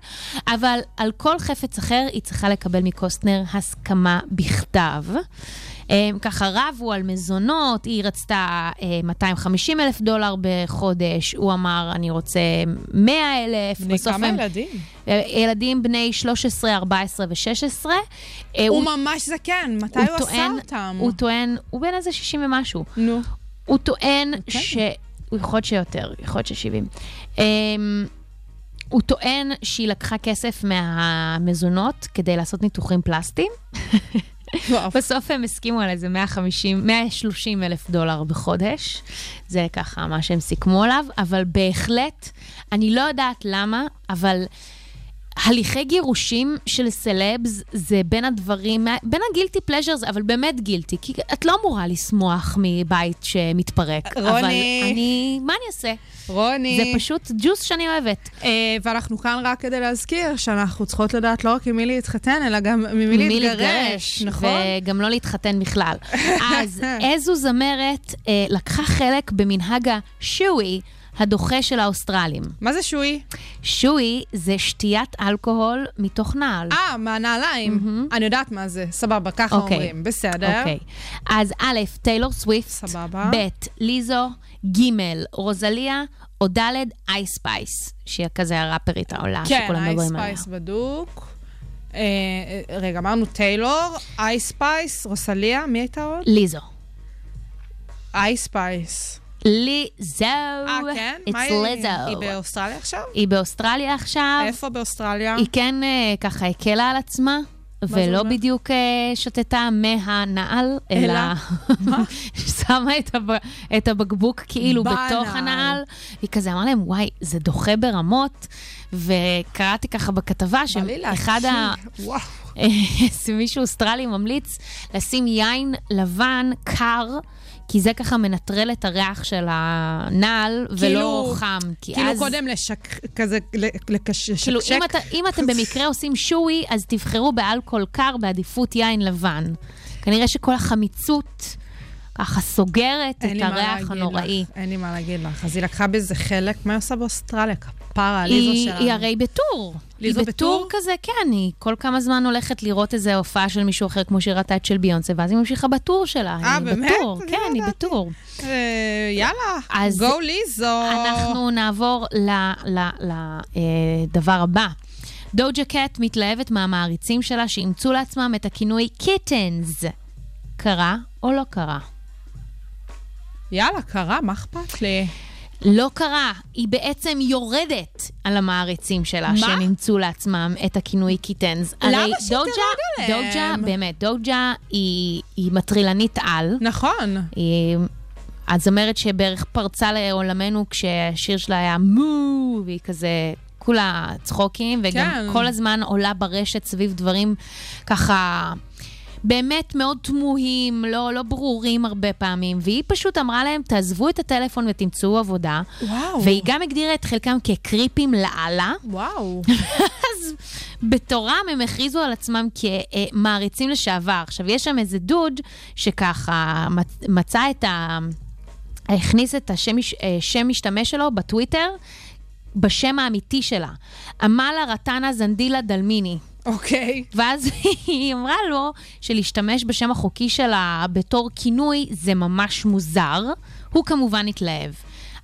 אבל על כל חפץ אחר היא צריכה לקבל מקוסטנר הסכמה בכתב. אה, ככה רבו על מזונות, היא רצתה אה, 250 אלף דולר בחודש, הוא אמר, אני רוצה 100 אלף. בני כמה ילדים? אה, ילדים בני 13, 14 ו-16. הוא ממש זקן, מתי הוא עשה אותם? הוא טוען, הוא בן איזה 60 ומשהו. נו. הוא טוען אוקיי. ש... הוא יכול להיות שיותר, יכול להיות ש-70. Um, הוא טוען שהיא לקחה כסף מהמזונות כדי לעשות ניתוחים פלסטיים. בסוף הם הסכימו על איזה 150, 130 אלף דולר בחודש. זה ככה מה שהם סיכמו עליו, אבל בהחלט, אני לא יודעת למה, אבל הליכי גירושים של סלבס זה בין הדברים, בין הגילטי פלז'רס, אבל באמת גילטי, כי את לא אמורה לשמוח מבית שמתפרק. אבל רוני. אני, מה אני אעשה? רוני. זה פשוט ג'וס שאני אוהבת. אה, ואנחנו כאן רק כדי להזכיר שאנחנו צריכות לדעת לא רק עם מי להתחתן, אלא גם ממי להתגרש, נכון? וגם לא להתחתן בכלל. אז איזו זמרת אה, לקחה חלק במנהג השואי הדוחה של האוסטרלים. מה זה שוי? שואי זה שתיית אלכוהול מתוך נעל. אה, מהנעליים. אני יודעת מה זה, סבבה, ככה אוקיי. אומרים, בסדר. אוקיי. אז א', טיילור סוויפט. סבבה. ב', ליזו. ג', רוזליה. או ד', אייס ספייס, שהיא כזה הראפרית העולה כן, שכולם מדברים עליה. אייס ספייס בדוק. אה, אה, רגע, אמרנו טיילור, אייס ספייס, רוזליה, מי הייתה עוד? ליזו. אייס ספייס. ליזו. אה, כן? It's מה היא? Lizzo. היא באוסטרליה עכשיו? היא באוסטרליה עכשיו. איפה באוסטרליה? היא כן אה, ככה הקלה על עצמה. ולא? בדיוק אה, שתתה מהנעל, אלא? שמה את, הב... את הבקבוק כאילו בנעל. בתוך הנעל. היא כזה אמרה להם, וואי, זה דוחה ברמות. וקראתי ככה בכתבה שאחד ה... וואו. מישהו אוסטרלי ממליץ לשים יין לבן קר. כי זה ככה מנטרל את הריח של הנעל, ולא כאילו- חם. כי כאילו אז... קודם לשק... כזה, לקשקשק. כאילו, אם, אתה, אם אתם במקרה עושים שואי, אז תבחרו באלכוהול קר בעדיפות יין לבן. כנראה שכל החמיצות ככה סוגרת את הריח הנוראי. לך, אין לי מה להגיד לך. אז היא לקחה בזה חלק, מה היא עושה באוסטרליה? כפרה, היא, שלנו. היא הרי בטור. היא בטור? כזה, כן, היא כל כמה זמן הולכת לראות איזה הופעה של מישהו אחר, כמו שהיא ראתה את של ביונסה, ואז היא ממשיכה בטור שלה. אה, באמת? בטור, אני כן, לא היא. בטור. אה, יאללה, go ליזו. אנחנו נעבור לדבר הבא. דוג'ה קט מתלהבת מהמעריצים שלה שאימצו לעצמם את הכינוי kittens. קרה או לא קרה? יאללה, קרה, מה אכפת לי? לא קרה, היא בעצם יורדת על המעריצים שלה, מה? שהם אימצו לעצמם את הכינוי kittens. למה שתרד עליהם? דוג'ה, באמת, דוג'ה היא, היא מטרילנית על. נכון. היא הזמרת שבערך פרצה לעולמנו כשהשיר שלה היה מו, והיא כזה, כולה צחוקים, וגם כן. כל הזמן עולה ברשת סביב דברים ככה... באמת מאוד תמוהים, לא, לא ברורים הרבה פעמים, והיא פשוט אמרה להם, תעזבו את הטלפון ותמצאו עבודה. וואו. והיא גם הגדירה את חלקם כקריפים לאללה. וואו. אז בתורם הם הכריזו על עצמם כמעריצים לשעבר. עכשיו, יש שם איזה דוד שככה מצ- מצא את ה... הכניס את השם אה, שם משתמש שלו בטוויטר. בשם האמיתי שלה, אמלה רטנה זנדילה דלמיני. אוקיי. ואז היא אמרה לו שלהשתמש בשם החוקי שלה בתור כינוי זה ממש מוזר. הוא כמובן התלהב.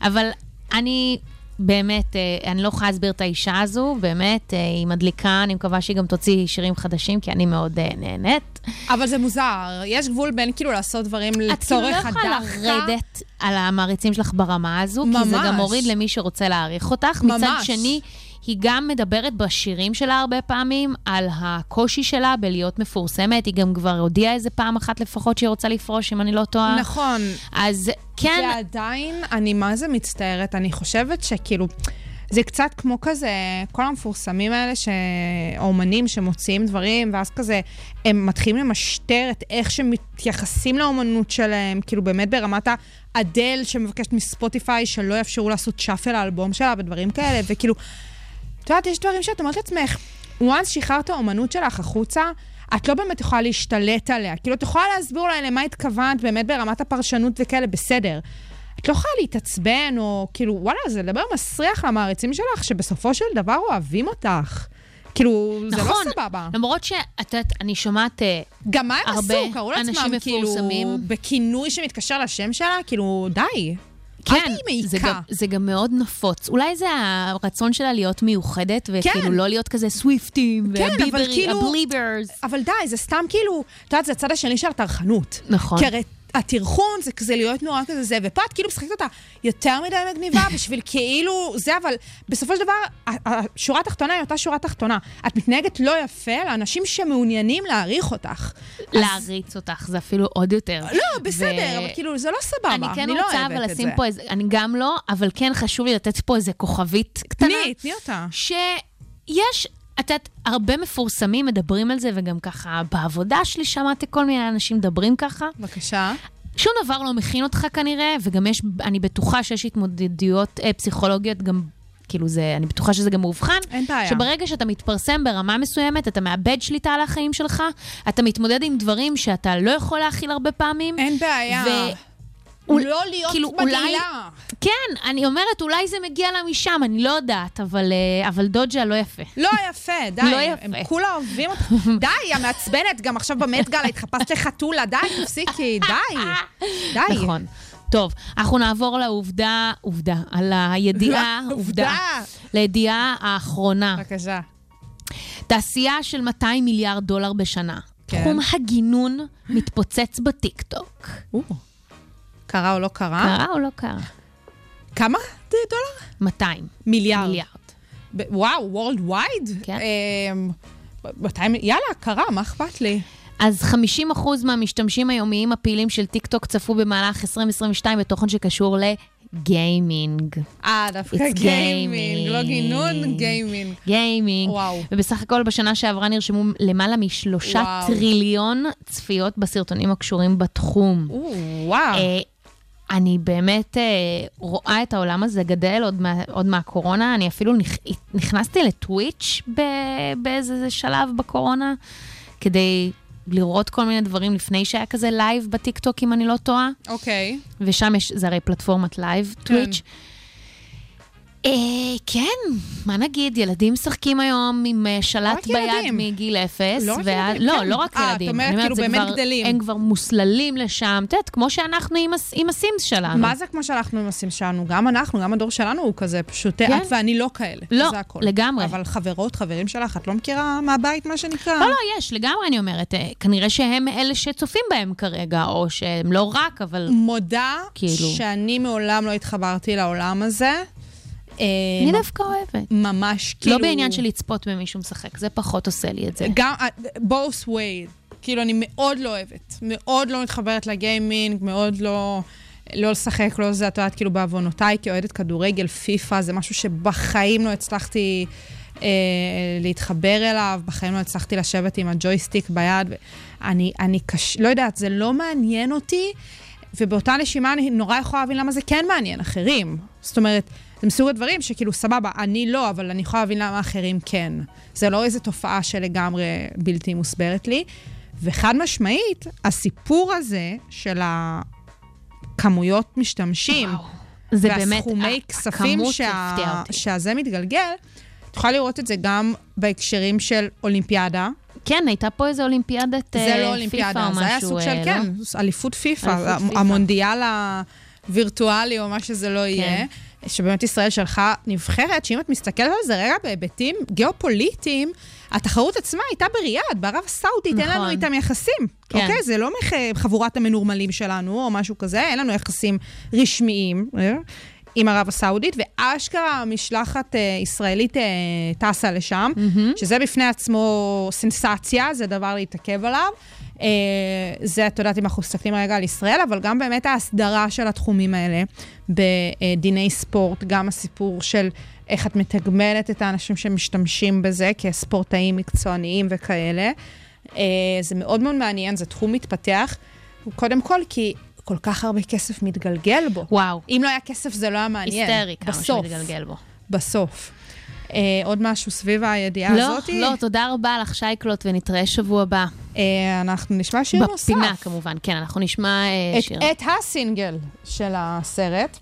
אבל אני באמת, אה, אני לא יכולה להסביר את האישה הזו, באמת, אה, היא מדליקה, אני מקווה שהיא גם תוציא שירים חדשים, כי אני מאוד אה, נהנית. אבל זה מוזר, יש גבול בין כאילו לעשות דברים את כאילו לא לצורך יכולה הדחקה. לרדת על המעריצים שלך ברמה הזו, כי זה ממש. גם מוריד למי שרוצה להעריך אותך. ממש. מצד שני, היא גם מדברת בשירים שלה הרבה פעמים על הקושי שלה בלהיות מפורסמת. היא גם כבר הודיעה איזה פעם אחת לפחות שהיא רוצה לפרוש, אם אני לא טועה. נכון. אז כן, ועדיין, אני מה זה מצטערת, אני חושבת שכאילו, זה קצת כמו כזה, כל המפורסמים האלה, האומנים שמוציאים דברים, ואז כזה, הם מתחילים למשטר את איך שמתייחסים לאומנות שלהם, כאילו באמת ברמת האדל שמבקשת מספוטיפיי שלא יאפשרו לעשות שאפל לאלבום שלה ודברים כאלה, וכאילו, את יודעת, יש דברים שאת אומרת לעצמך, once שחררת האומנות שלך החוצה, את לא באמת יכולה להשתלט עליה. כאילו, את יכולה להסביר אולי למה התכוונת באמת ברמת הפרשנות וכאלה, בסדר. את לא יכולה להתעצבן, או כאילו, וואלה, זה לדבר מסריח למעריצים שלך, שבסופו של דבר אוהבים אותך. כאילו, זה לא נכון. סבבה. למרות שאת יודעת, אני שומעת... אה, גם מה הם הרבה עשו? קראו לעצמם, אנשים כאילו, מפורסמים. בכינוי שמתקשר לשם שלה? כאילו, די. כן, זה. גם, זה גם מאוד נפוץ. אולי זה הרצון שלה להיות מיוחדת, וכאילו כן. לא להיות כזה סוויפטים, כן, אבל וביברים, כאילו- הבליברס. אבל די, זה סתם כאילו, את יודעת, זה הצד השני של הטרחנות. נכון. כי הרי הטרחון זה כזה להיות נורא כזה זה, ופה את כאילו משחקת אותה יותר מדי מגניבה בשביל כאילו זה, אבל בסופו של דבר, השורה התחתונה היא אותה שורה תחתונה. את מתנהגת לא יפה לאנשים שמעוניינים להעריך אותך. אז- להריץ אותך, זה אפילו עוד יותר. לא, בסדר, ו- אבל כאילו, זה לא סבבה. אני כן לא רוצה אוהבת אבל את לשים זה. פה איזה, אני גם לא, אבל כן חשוב לי לתת פה איזה כוכבית קטנה. תני, תני אותה. שיש, את יודעת, הרבה מפורסמים מדברים על זה, וגם ככה בעבודה שלי שמעתי כל מיני אנשים מדברים ככה. בבקשה. שום דבר לא מכין אותך כנראה, וגם יש, אני בטוחה שיש התמודדויות אה, פסיכולוגיות גם... כאילו זה, אני בטוחה שזה גם מאובחן. אין בעיה. שברגע שאתה מתפרסם ברמה מסוימת, אתה מאבד שליטה על החיים שלך, אתה מתמודד עם דברים שאתה לא יכול להכיל הרבה פעמים. אין בעיה. ו- לא להיות כאילו, מגעילה. אולי- כן, אני אומרת, אולי זה מגיע לה משם, אני לא יודעת, אבל, אה, אבל דוג'ה לא יפה. לא יפה, די. לא יפה. הם כולה אוהבים אותך. די, המעצבנת, גם עכשיו במט גאלה התחפשת לחתולה, די, תפסיקי, די. די. נכון. טוב, אנחנו נעבור לעובדה, עובדה, על הידיעה, עובדה. עובדה, לידיעה האחרונה. בבקשה. תעשייה של 200 מיליארד דולר בשנה. כן. תחום הגינון מתפוצץ בטיקטוק. קרה או לא קרה? קרה או לא קרה? כמה דולר? 200 מיליארד. מיליארד. ב- וואו, וורלד וייד? כן. אמ, 200, יאללה, קרה, מה אכפת לי? אז 50% מהמשתמשים היומיים הפעילים של טיקטוק צפו במהלך 2022 בתוכן שקשור לגיימינג. אה, דווקא גיימינג, לא. גינון, גיימינג. גיימינג. וואו. ובסך הכל בשנה שעברה נרשמו למעלה משלושה וואו. טריליון צפיות בסרטונים הקשורים בתחום. או, וואו. אני באמת אה, רואה את העולם הזה גדל עוד, מה, עוד מהקורונה. אני אפילו נכ, נכנסתי לטוויץ' ב, באיזה שלב בקורונה, כדי לראות כל מיני דברים לפני שהיה כזה לייב בטיקטוק, אם אני לא טועה. אוקיי. ושם יש, זה הרי פלטפורמת לייב, טוויץ'. אה, כן, מה נגיד, ילדים משחקים היום עם אה, שלט רק ביד ילדים. מגיל אפס. לא רק ילדים, לא, כן. לא רק אה, את ילדים. אומרת, כאילו, באמת גדלים. הם כבר מוסללים לשם, את יודעת, כמו שאנחנו עם, הס- עם הסימס שלנו. מה זה כמו שאנחנו עושים שלנו? גם אנחנו, גם הדור שלנו הוא כזה, פשוט כן. את ואני לא כאלה. לא. לגמרי. אבל חברות, חברים שלך, את לא מכירה מהבית, מה שנקרא? לא, לא, יש, לגמרי אני אומרת. אה, כנראה שהם אלה שצופים בהם כרגע, או שהם לא רק, אבל... מודה כאילו. שאני מעולם לא התחברתי לעולם הזה. אה, אני דווקא אוהבת. ממש, כאילו... לא בעניין של לצפות במישהו משחק, זה פחות עושה לי את זה. גם, both way. כאילו, אני מאוד לא אוהבת. מאוד לא מתחברת לגיימינג, מאוד לא... לא לשחק, לא זה, את יודעת, כאילו בעוונותיי, כאוהדת כדורגל, פיפא, זה משהו שבחיים לא הצלחתי אה, להתחבר אליו, בחיים לא הצלחתי לשבת עם הג'ויסטיק ביד. אני, אני קש... לא יודעת, זה לא מעניין אותי, ובאותה נשימה אני נורא יכולה להבין למה זה כן מעניין אחרים. זאת אומרת, זה מסוג הדברים שכאילו, סבבה, אני לא, אבל אני יכולה להבין למה אחרים כן. זה לא איזו תופעה שלגמרי בלתי מוסברת לי. וחד משמעית, הסיפור הזה של הכמויות משתמשים, וואו. זה באמת, והסכומי ה- כספים שה... שהזה מתגלגל, את יכולה לראות את זה גם בהקשרים של אולימפיאדה. כן, הייתה פה איזה אולימפיאדת זה אה, לא אולימפיאדה, פיפא או זה היה משהו, סוג של, אה, כן, לא? אליפות פיפא. המונדיאל הווירטואלי או מה שזה לא יהיה. שבאמת ישראל שלחה נבחרת, שאם את מסתכלת על זה רגע בהיבטים גיאופוליטיים, התחרות עצמה הייתה בריאד, בערב הסעודית, אין לנו נכון. איתם יחסים. כן. אוקיי? זה לא חבורת המנורמלים שלנו או משהו כזה, אין לנו יחסים רשמיים. עם ערב הסעודית, ואשכרה משלחת אה, ישראלית אה, טסה לשם, שזה בפני עצמו סנסציה, זה דבר להתעכב עליו. אה, זה, את יודעת, אם אנחנו מסתכלים רגע על ישראל, אבל גם באמת ההסדרה של התחומים האלה בדיני ספורט, גם הסיפור של איך את מתגמלת את האנשים שמשתמשים בזה כספורטאים מקצועניים וכאלה. אה, זה מאוד מאוד מעניין, זה תחום מתפתח, קודם כל כי כל כך הרבה כסף מתגלגל בו. וואו, אם לא היה כסף זה לא היה מעניין. היסטרי כמה בסוף, שמתגלגל בו. בסוף. אה, עוד משהו סביב הידיעה לא, הזאת? לא, תודה רבה לך, שייקלוט, ונתראה שבוע הבא. אה, אנחנו נשמע שיר נוסף. בפינה, כמובן, כן, אנחנו נשמע אה, את, שיר. את הסינגל של הסרט.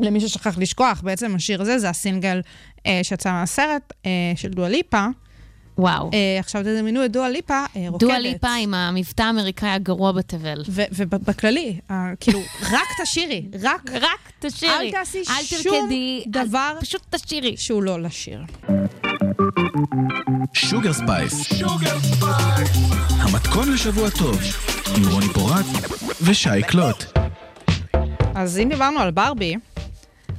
למי ששכח לשכוח, בעצם השיר הזה זה הסינגל אה, שיצא מהסרט אה, של דואה ליפה. וואו. אה, עכשיו תדמיינו את דואה ליפה אה, רוקדת. דואה ליפה עם המבטא האמריקאי הגרוע בתבל. ובכללי, אה, כאילו, רק תשירי, רק רק תשירי. אל תעשי אל שום תרקדי, אל- דבר פשוט תשירי. שהוא לא לשיר. שוגר ספייס. המתכון לשבוע טוב, עם רוני פורט ושי קלוט. אז אם דיברנו על ברבי,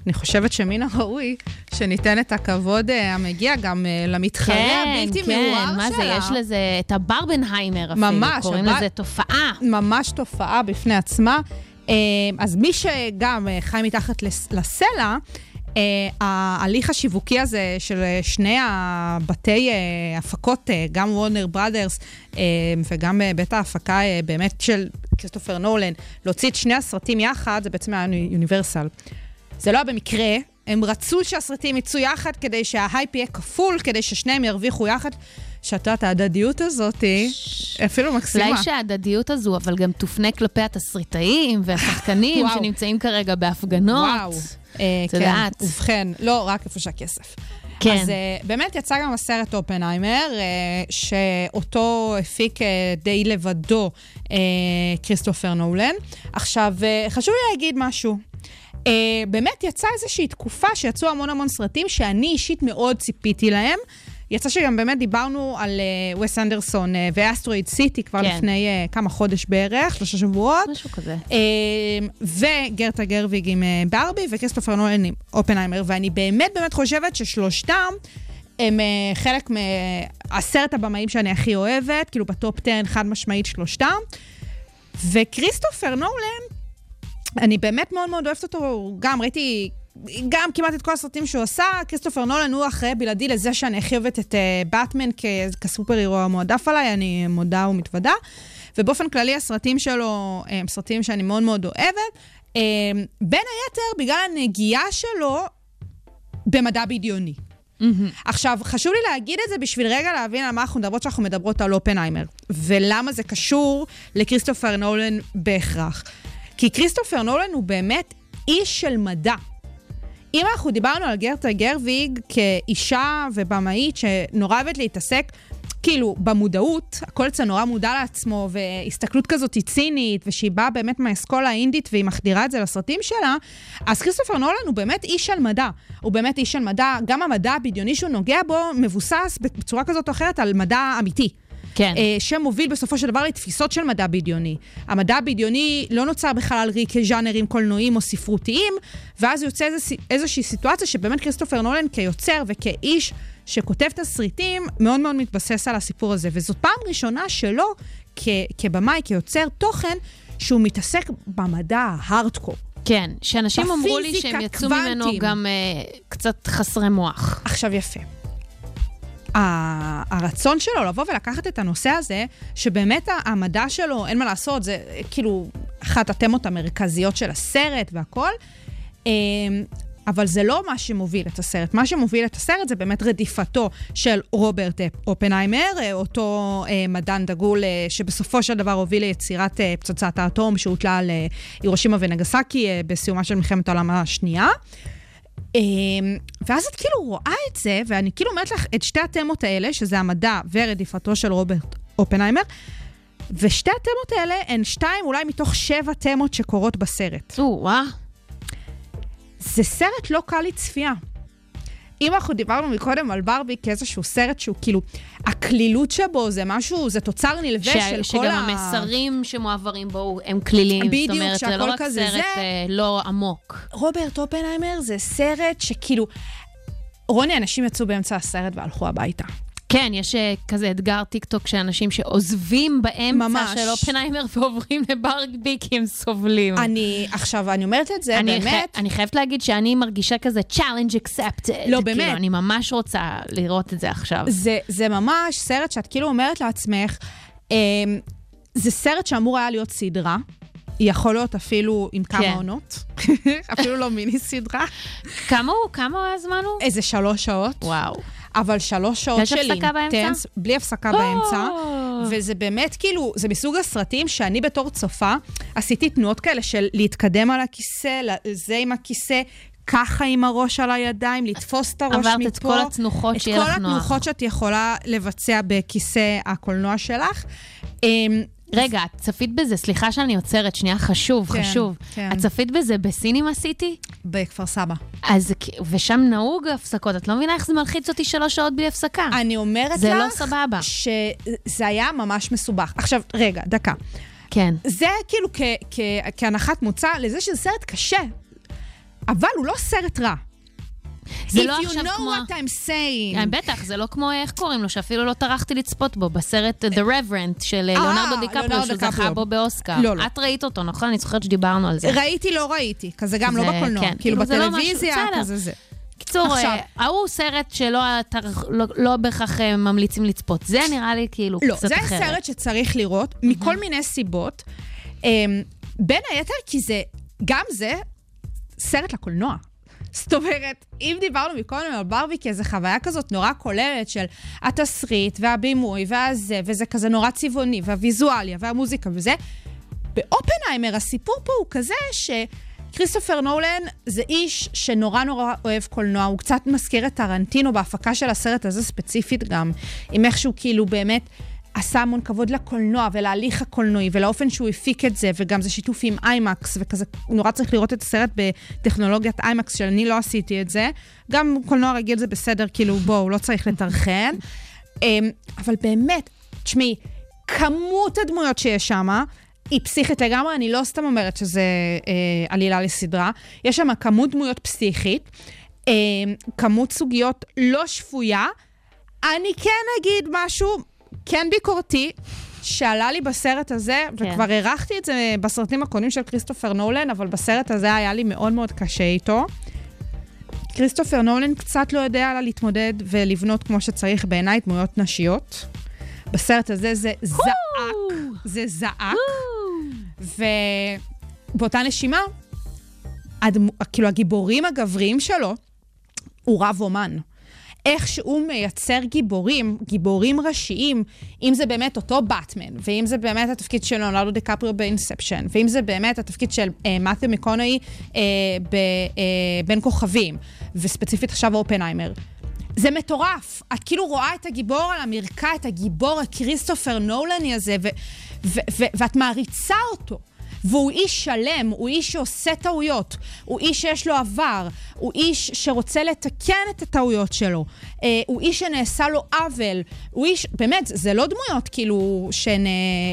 אני חושבת שמן הראוי שניתן את הכבוד אה, המגיע גם אה, למתחרה כן, הבלתי כן, מעורער מה שלה. זה, יש לזה את הברבנהיימר אפילו. ממש, קוראים הבר- לזה תופעה. ממש תופעה בפני עצמה. אה, אז מי שגם חי מתחת לס- לסלע, אה, ההליך השיווקי הזה של שני הבתי אה, הפקות, אה, גם וורנר בראדרס אה, וגם אה, בית ההפקה אה, באמת של כריסטופר נולן, להוציא את שני הסרטים יחד, זה בעצם היה יוניברסל. זה לא היה במקרה, הם רצו שהסרטים יצאו יחד כדי שההייפ יהיה כפול, כדי ששניהם ירוויחו יחד. שאת יודעת, ההדדיות הזאת היא אפילו מקסימה. הלוואי שההדדיות הזו, אבל גם תופנה כלפי התסריטאים והשחקנים. שנמצאים כרגע בהפגנות. וואו. אה, את כן, יודעת. ובכן, לא, רק איפה שהכסף. כן. אז אה, באמת יצא גם הסרט אופנהיימר, אה, שאותו הפיק אה, די לבדו אה, כריסטופר נולן. עכשיו, אה, חשוב לי להגיד משהו. אה, באמת יצאה איזושהי תקופה שיצאו המון המון סרטים שאני אישית מאוד ציפיתי להם. יצא שגם באמת דיברנו על אה, וס אנדרסון אה, ואסטרואיד סיטי כבר כן. לפני אה, כמה חודש בערך, שלושה שבועות. משהו כזה. אה, וגרטה גרוויג עם אה, ברבי וכריסטופר נולן עם אופנהיימר, ואני באמת באמת חושבת ששלושתם הם אה, חלק מעשרת הבמאים שאני הכי אוהבת, כאילו בטופ 10 חד משמעית שלושתם. וכריסטופר נולן, אני באמת מאוד מאוד אוהבת אותו, גם ראיתי... גם כמעט את כל הסרטים שהוא עשה, כריסטופר נולן הוא אחראי בלעדי לזה שאני הכי אוהבת את באטמן אה, כ superhero המועדף עליי, אני מודה ומתוודה. ובאופן כללי הסרטים שלו הם סרטים שאני מאוד מאוד אוהבת. אה, בין היתר, בגלל הנגיעה שלו במדע בדיוני. עכשיו, חשוב לי להגיד את זה בשביל רגע להבין על מה אנחנו מדברות כשאנחנו מדברות על אופנהיימר, ולמה זה קשור לכריסטופר נולן בהכרח. כי כריסטופר נולן הוא באמת איש של מדע. אם אנחנו דיברנו על גרטה גרוויג כאישה ובמאית שנורא אוהבת להתעסק, כאילו, במודעות, הכל אצלה נורא מודע לעצמו, והסתכלות כזאת היא צינית, ושהיא באה באמת מהאסכולה האינדית והיא מחדירה את זה לסרטים שלה, אז כריסטופר נולן הוא באמת איש של מדע. הוא באמת איש של מדע, גם המדע הבדיוני שהוא נוגע בו מבוסס בצורה כזאת או אחרת על מדע אמיתי. כן. אה, שמוביל בסופו של דבר לתפיסות של מדע בדיוני. המדע הבדיוני לא נוצר בחלל ריק כז'אנרים קולנועיים או ספרותיים, ואז יוצא איזוש, איזושהי סיטואציה שבאמת כריסטופר נולן כיוצר וכאיש שכותב תסריטים, מאוד מאוד מתבסס על הסיפור הזה. וזאת פעם ראשונה שלו כ, כבמאי, כיוצר תוכן, שהוא מתעסק במדע ההארדקור. כן, שאנשים אמרו לי שהם יצאו קוונטים. ממנו גם אה, קצת חסרי מוח. עכשיו יפה. הרצון שלו לבוא ולקחת את הנושא הזה, שבאמת המדע שלו, אין מה לעשות, זה אה, כאילו אחת התמות המרכזיות של הסרט והכל, אה, אבל זה לא מה שמוביל את הסרט. מה שמוביל את הסרט זה באמת רדיפתו של רוברט אופנהיימר, אה, אותו אה, מדען דגול שבסופו של דבר הוביל ליצירת פצצת האטום שהוטלה על הירושימה ונגסקי בסיומה של מלחמת העולם השנייה. אה, ואז את כאילו רואה את זה, ואני כאילו אומרת לך את שתי התמות האלה, שזה המדע ורדיפתו של רוברט אופנהיימר, ושתי התמות האלה הן שתיים אולי מתוך שבע תמות שקורות בסרט. או, וואה. זה סרט לא קל לצפייה. אם אנחנו דיברנו מקודם על ברבי כאיזשהו סרט שהוא כאילו, הקלילות שבו זה משהו, זה תוצר נלווה ש- של שגם כל ה... המסרים שמועברים בו הם קלילים. בדיוק, זאת אומרת, זה שהכל לא רק כזה סרט זה. אה, לא עמוק. רוברט אופנהיימר זה סרט שכאילו... רוני, אנשים יצאו באמצע הסרט והלכו הביתה. כן, יש אה, כזה אתגר טיק טוק שאנשים שעוזבים באמצע ממש. של אופנהיימר ועוברים לברבי כי הם סובלים. אני, עכשיו, אני אומרת את זה אני, באמת... חי- אני חייבת להגיד שאני מרגישה כזה challenge accepted. לא, באמת. כאילו, אני ממש רוצה לראות את זה עכשיו. זה, זה ממש סרט שאת כאילו אומרת לעצמך, אה, זה סרט שאמור היה להיות סדרה. יכול להיות אפילו עם כמה כן. עונות, אפילו לא מיני סדרה. כמה הוא? כמה הזמן הוא? איזה שלוש שעות. וואו. אבל שלוש שעות של? אינטנס, בלי הפסקה או. באמצע. וזה באמת כאילו, זה מסוג הסרטים שאני בתור צופה, עשיתי תנועות כאלה של להתקדם על הכיסא, זה עם הכיסא. ככה עם הראש על הידיים, לתפוס את הראש מפה. עברת את כל התנוחות שיהיה לך את כל נוח. התנוחות שאת יכולה לבצע בכיסא הקולנוע שלך. רגע, את צפית בזה, סליחה שאני עוצרת, שנייה, חשוב, כן, חשוב. כן. את צפית בזה בסינימה סיטי? בכפר סבא. אז, ושם נהוג הפסקות, את לא מבינה איך זה מלחיץ אותי שלוש שעות בלי הפסקה. אני אומרת זה לך... לא סבבה. שזה היה ממש מסובך. עכשיו, רגע, דקה. כן. זה כאילו כ- כ- כהנחת מוצא לזה שזה סרט קשה, אבל הוא לא סרט רע. זה If לא you עכשיו know כמו... what I'm saying. אה, בטח, זה לא כמו, איך קוראים לו, שאפילו לא טרחתי לצפות בו, בסרט The Reverend של אה, אה, ליאונרדו דיקפריו, ליאונרדו שהוא זכה. בו באוסקר. לא, לא. את ראית אותו, נכון? אני זוכרת שדיברנו על זה. ראיתי, לא ראיתי, כזה גם זה- לא בקולנוע, כן, כאילו זה לא בטלוויזיה. כזה זה. קיצור, אה, ההוא סרט שלא לא- לא בהכרח ממליצים לצפות. זה נראה לי כאילו לא, קצת זה אחרת. סרט שצריך לראות, מכל מיני סיבות. אמ, בין היתר, כי זה, גם זה, סרט לקולנוע. זאת אומרת, אם דיברנו מקודם על ברבי כאיזו חוויה כזאת נורא כוללת של התסריט והבימוי והזה, וזה כזה נורא צבעוני, והוויזואליה והמוזיקה וזה, באופנהיימר הסיפור פה הוא כזה ש... כריסטופר נולן זה איש שנורא נורא אוהב קולנוע, הוא קצת מזכיר את טרנטינו בהפקה של הסרט הזה ספציפית גם, עם איך שהוא כאילו באמת עשה המון כבוד לקולנוע ולהליך הקולנועי ולאופן שהוא הפיק את זה, וגם זה שיתוף עם איימקס, וכזה נורא צריך לראות את הסרט בטכנולוגיית איימקס, שאני לא עשיתי את זה. גם קולנוע רגיל זה בסדר, כאילו בואו, לא צריך לטרחן. אמ, אבל באמת, תשמעי, כמות הדמויות שיש שם, היא פסיכית לגמרי, אני לא סתם אומרת שזה אה, עלילה לסדרה. יש שם כמות דמויות פסיכית, אה, כמות סוגיות לא שפויה. אני כן אגיד משהו, כן ביקורתי, שעלה לי בסרט הזה, כן. וכבר הערכתי את זה בסרטים הקודמים של כריסטופר נולן, אבל בסרט הזה היה לי מאוד מאוד קשה איתו. כריסטופר נולן קצת לא יודע להתמודד ולבנות כמו שצריך בעיניי דמויות נשיות. בסרט הזה זה זעק, זה זעק, ובאותה נשימה, הדמו, כאילו הגיבורים הגבריים שלו, הוא רב אומן. איך שהוא מייצר גיבורים, גיבורים ראשיים, אם זה באמת אותו באטמן, ואם זה באמת התפקיד של ליאונרדו דיקפריו באינספשן, ואם זה באמת התפקיד של אה, מת'יו מקונאי אה, בבין כוכבים, וספציפית עכשיו אופנהיימר. זה מטורף. את כאילו רואה את הגיבור על המרקע, את הגיבור הכריסטופר נולני הזה, ו- ו- ו- ואת מעריצה אותו. והוא איש שלם, הוא איש שעושה טעויות, הוא איש שיש לו עבר, הוא איש שרוצה לתקן את הטעויות שלו, אה, הוא איש שנעשה לו עוול, הוא איש, באמת, זה לא דמויות כאילו שהן אה,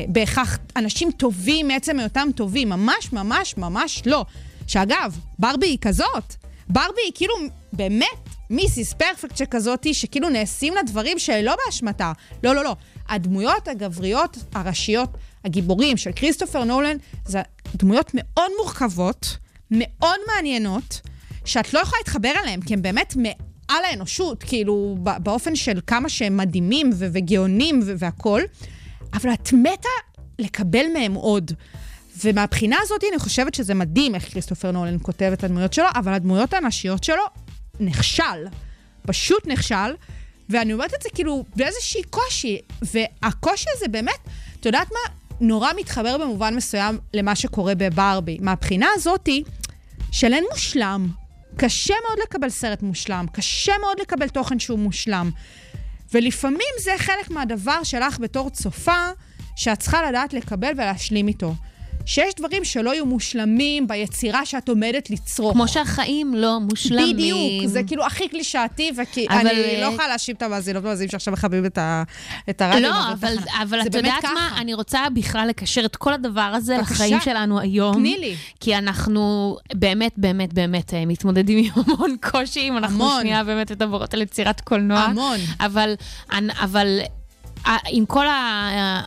בהכרח אנשים טובים מעצם היותם טובים, ממש ממש ממש לא. שאגב, ברבי היא כזאת. ברבי היא כאילו באמת מיסיס פרפקט שכזאתי, שכאילו נעשים לה דברים שלא באשמתה. לא, לא, לא. הדמויות הגבריות הראשיות, הגיבורים של כריסטופר נולן, זה דמויות מאוד מורכבות, מאוד מעניינות, שאת לא יכולה להתחבר אליהן, כי הן באמת מעל האנושות, כאילו, באופן של כמה שהם מדהימים ו- וגאונים ו- והכול, אבל את מתה לקבל מהם עוד. ומהבחינה הזאת אני חושבת שזה מדהים איך כריסטופר נולן כותב את הדמויות שלו, אבל הדמויות הנשיות שלו נכשל. פשוט נכשל. ואני אומרת את זה כאילו באיזושהי קושי, והקושי הזה באמת, את יודעת מה? נורא מתחבר במובן מסוים למה שקורה בברבי. מהבחינה הזאתי, של אין מושלם. קשה מאוד לקבל סרט מושלם, קשה מאוד לקבל תוכן שהוא מושלם. ולפעמים זה חלק מהדבר שלך בתור צופה, שאת צריכה לדעת לקבל ולהשלים איתו. שיש דברים שלא יהיו מושלמים ביצירה שאת עומדת לצרוך. כמו שהחיים לא מושלמים. בדיוק, זה כאילו הכי קלישאתי, וכי אבל- אני לא יכולה להאשים את המאזינות והמאזינים שעכשיו מחבבים את ה- את הרדיו. לא, אבל. אבל את יודעת ככה. מה? אני רוצה בכלל לקשר את כל הדבר הזה בבקשה. לחיים שלנו היום. תני לי. כי אנחנו באמת, באמת, באמת אה, מתמודדים עם המון קושי, אם אנחנו המון. שנייה באמת מדברות על יצירת קולנוע. המון. אבל, אבל אה, עם כל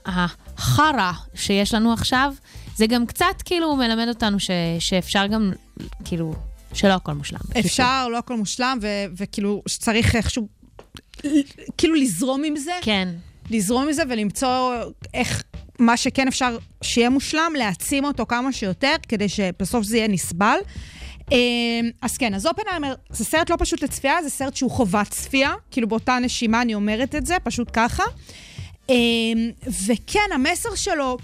החרא שיש לנו עכשיו, זה גם קצת כאילו מלמד אותנו ש, שאפשר גם, כאילו, שלא הכל מושלם. אפשר, לא הכל מושלם, ו- וכאילו, שצריך איכשהו, כאילו לזרום עם זה. כן. לזרום עם זה ולמצוא איך, מה שכן אפשר שיהיה מושלם, להעצים אותו כמה שיותר, כדי שבסוף זה יהיה נסבל. אה, אז כן, אז אופנהיימר זה סרט לא פשוט לצפייה, זה סרט שהוא חובת צפייה, כאילו באותה נשימה אני אומרת את זה, פשוט ככה. אה, וכן, המסר שלו...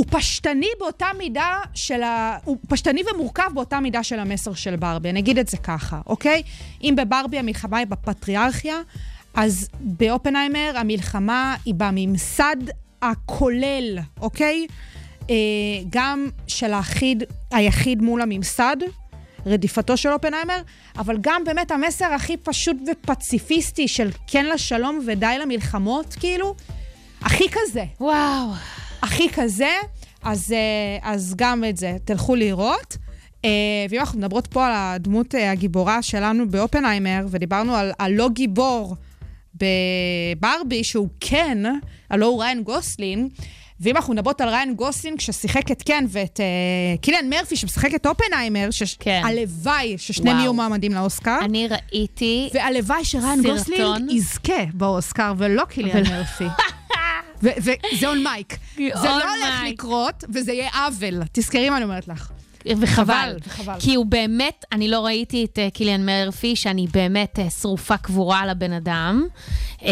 הוא פשטני באותה מידה של ה... הוא פשטני ומורכב באותה מידה של המסר של ברבי, אני אגיד את זה ככה, אוקיי? אם בברבי המלחמה היא בפטריארכיה, אז באופנהיימר המלחמה היא בממסד הכולל, אוקיי? אה, גם של היחיד, היחיד מול הממסד, רדיפתו של אופנהיימר, אבל גם באמת המסר הכי פשוט ופציפיסטי של כן לשלום ודי למלחמות, כאילו, הכי כזה. וואו. הכי כזה, אז, אה, אז גם את זה, תלכו לראות. אה, ואם אנחנו מדברות פה על הדמות אה, הגיבורה שלנו באופנהיימר, ודיברנו על הלא גיבור בברבי, שהוא כן, הלא הוא ריין גוסלינג, ואם אנחנו מדברות על ריין גוסלינג, ששיחק את קן ואת אה, קיליאן מרפי, שמשחק את אופנהיימר, כן. שהלוואי ששניהם וואו. יהיו מועמדים לאוסקר. אני ראיתי... והלוואי שריין. גוסלינג יזכה באוסקר, ולא אבל- מרפי. וזה און מייק. זה לא הולך. לקרות, וזה יהיה עוול. תזכרי מה אני אומרת לך. וחבל, וחבל. כי הוא באמת, אני לא ראיתי את אה, קיליאן מרפי, שאני באמת אה, שרופה קבורה על הבן אדם. אה,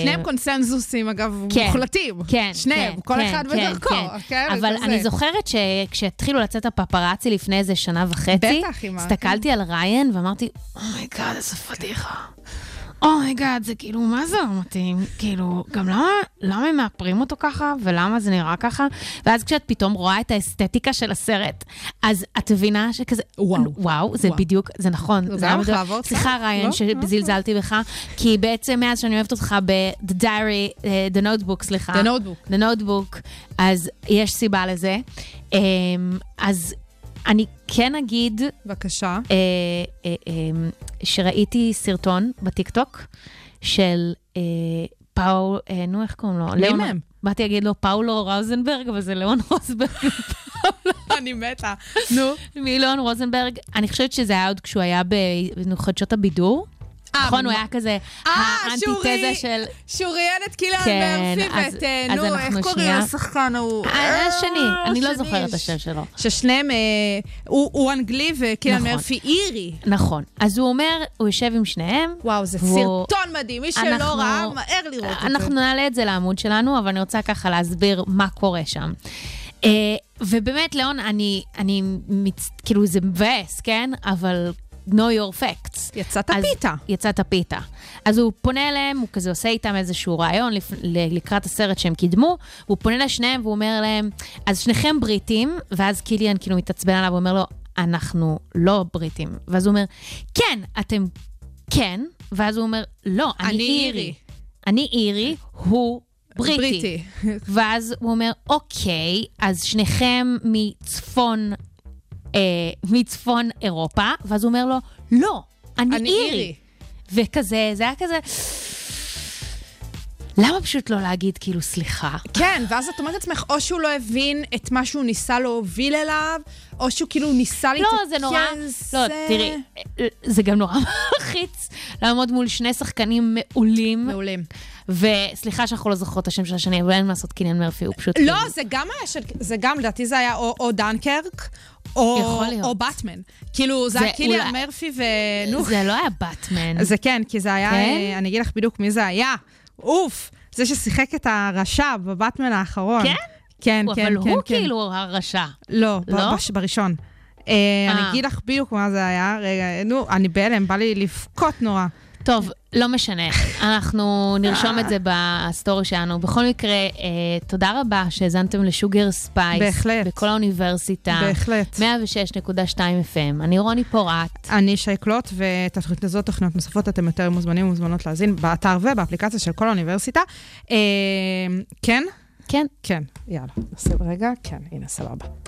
שניהם קונסנזוסים, אגב, כן, מוחלטים. כן, שניהם, כן, כל כן, אחד כן, בדרכו. כן. כן, אבל זה אני. זוכרת שכשהתחילו לצאת הפפרצי לפני איזה שנה וחצי, בטח, הסתכלתי על ריין ואמרתי, Oh my god, איזה פדיחה. Oh my god, זה כאילו, מה זה לא מתאים? כאילו, גם למה, למה הם מאפרים אותו ככה, ולמה זה נראה ככה? ואז כשאת פתאום רואה את האסתטיקה של הסרט, אז את מבינה שכזה, וואו. וואו, זה וואו. בדיוק, זה נכון. זה זה היה מדויק. לעבור קצת? סליחה, ריין, לא? שזלזלתי בך, כי בעצם מאז שאני אוהבת אותך ב-The Diary, אה, The Notebook, סליחה. The Notebook. The Notebook, אז יש סיבה לזה. אמ, אז אני כן אגיד בבקשה. אה, אה, אה, שראיתי סרטון בטיקטוק של אה, פאול, אה, נו, איך קוראים לו? מי ליאון- מהם? באתי להגיד לו פאולו רוזנברג, אבל זה ליאון רוזנברג. אני מתה. נו. מליאון רוזנברג, אני חושבת שזה היה עוד כשהוא היה בחדשות הבידור. אה, נכון, הוא היה כזה אה, האנטיתזה. של... שהוא ראיין את קיליאן כן, מרפי אז- ואת, אה, נו, איך קוראים לשחקן ההוא? אה, השני, אני לא השני. זוכרת את השם שלו. ששניהם, אה, הוא אנגלי וקיליאן נכון. מרפי אירי. נכון. אז הוא אומר, הוא יושב עם שניהם. וואו, זה סרטון מדהים. מי שלא ראה, מהר לראות את זה. אנחנו נעלה את זה לעמוד שלנו, אבל אני רוצה ככה להסביר מה קורה שם. אה, ובאמת, ליאון, אני, אני, מצ... כאילו, זה מבאס, כן? אבל know your facts. יצאת אז- פיתה. יצאת פיתה. אז הוא פונה אליהם, הוא כזה עושה איתם איזשהו רעיון לפ... לקראת הסרט שהם קידמו, והוא פונה לשניהם והוא אומר להם, אז שניכם בריטים, ואז קיליאן כאילו מתעצבן עליו ואומר לו, אנחנו לא בריטים. ואז הוא אומר, כן, אתם כן, ואז הוא אומר, לא, אני, אני. אירי." אני אירי, הוא בריטי. בריטי. ואז הוא אומר, אוקיי, אז שניכם מצפון, אה, מצפון אירופה, ואז הוא אומר לו, לא, אני, אני אירי. אירי. וכזה, זה היה כזה... למה פשוט לא להגיד כאילו סליחה? כן, ואז את אומרת לעצמך, או שהוא לא הבין את מה שהוא ניסה להוביל אליו, או שהוא כאילו ניסה להתעכב. לא, זה נורא... לא, תראי, זה גם נורא מלחיץ לעמוד מול שני שחקנים מעולים. מעולים. וסליחה שאנחנו לא זוכרות את השם של השני, אבל אין מה לעשות, קיניאן מרפי הוא פשוט... לא, כאילו- זה גם היה של... זה גם, לדעתי זה היה או, דנקרק, או. או באטמן. כאילו, זה זה היה קיליאן אולי- מרפי ונו. זה לא היה באטמן. זה כן, כי זה היה, כן? אה, אני אגיד לך בדיוק מי זה היה. אוף, זה ששיחק את הרשע בבטמן האחרון. כן? כן, הוא- כן, אבל כן. הוא כן. כאילו הרשע. לא, לא? בש- בראשון. אה, אני אה. אגיד לך בדיוק מה זה היה. רגע, נו, אני בהלם, בא לי לבכות נורא. טוב, לא משנה, אנחנו נרשום את זה בסטורי שלנו. בכל מקרה, אה, תודה רבה שהאזנתם לשוגר ספייס. בהחלט. בקול האוניברסיטה. בהחלט. 106.2 FM. אני רוני פורט. אני שי קלוט, ואת התוכנית הזאת, תוכניות נוספות, אתם יותר מוזמנים ומוזמנות להאזין באתר ובאפליקציה של קול האוניברסיטה. אה, כן? כן. כן, יאללה. נעשה רגע, כן, הנה, סבבה.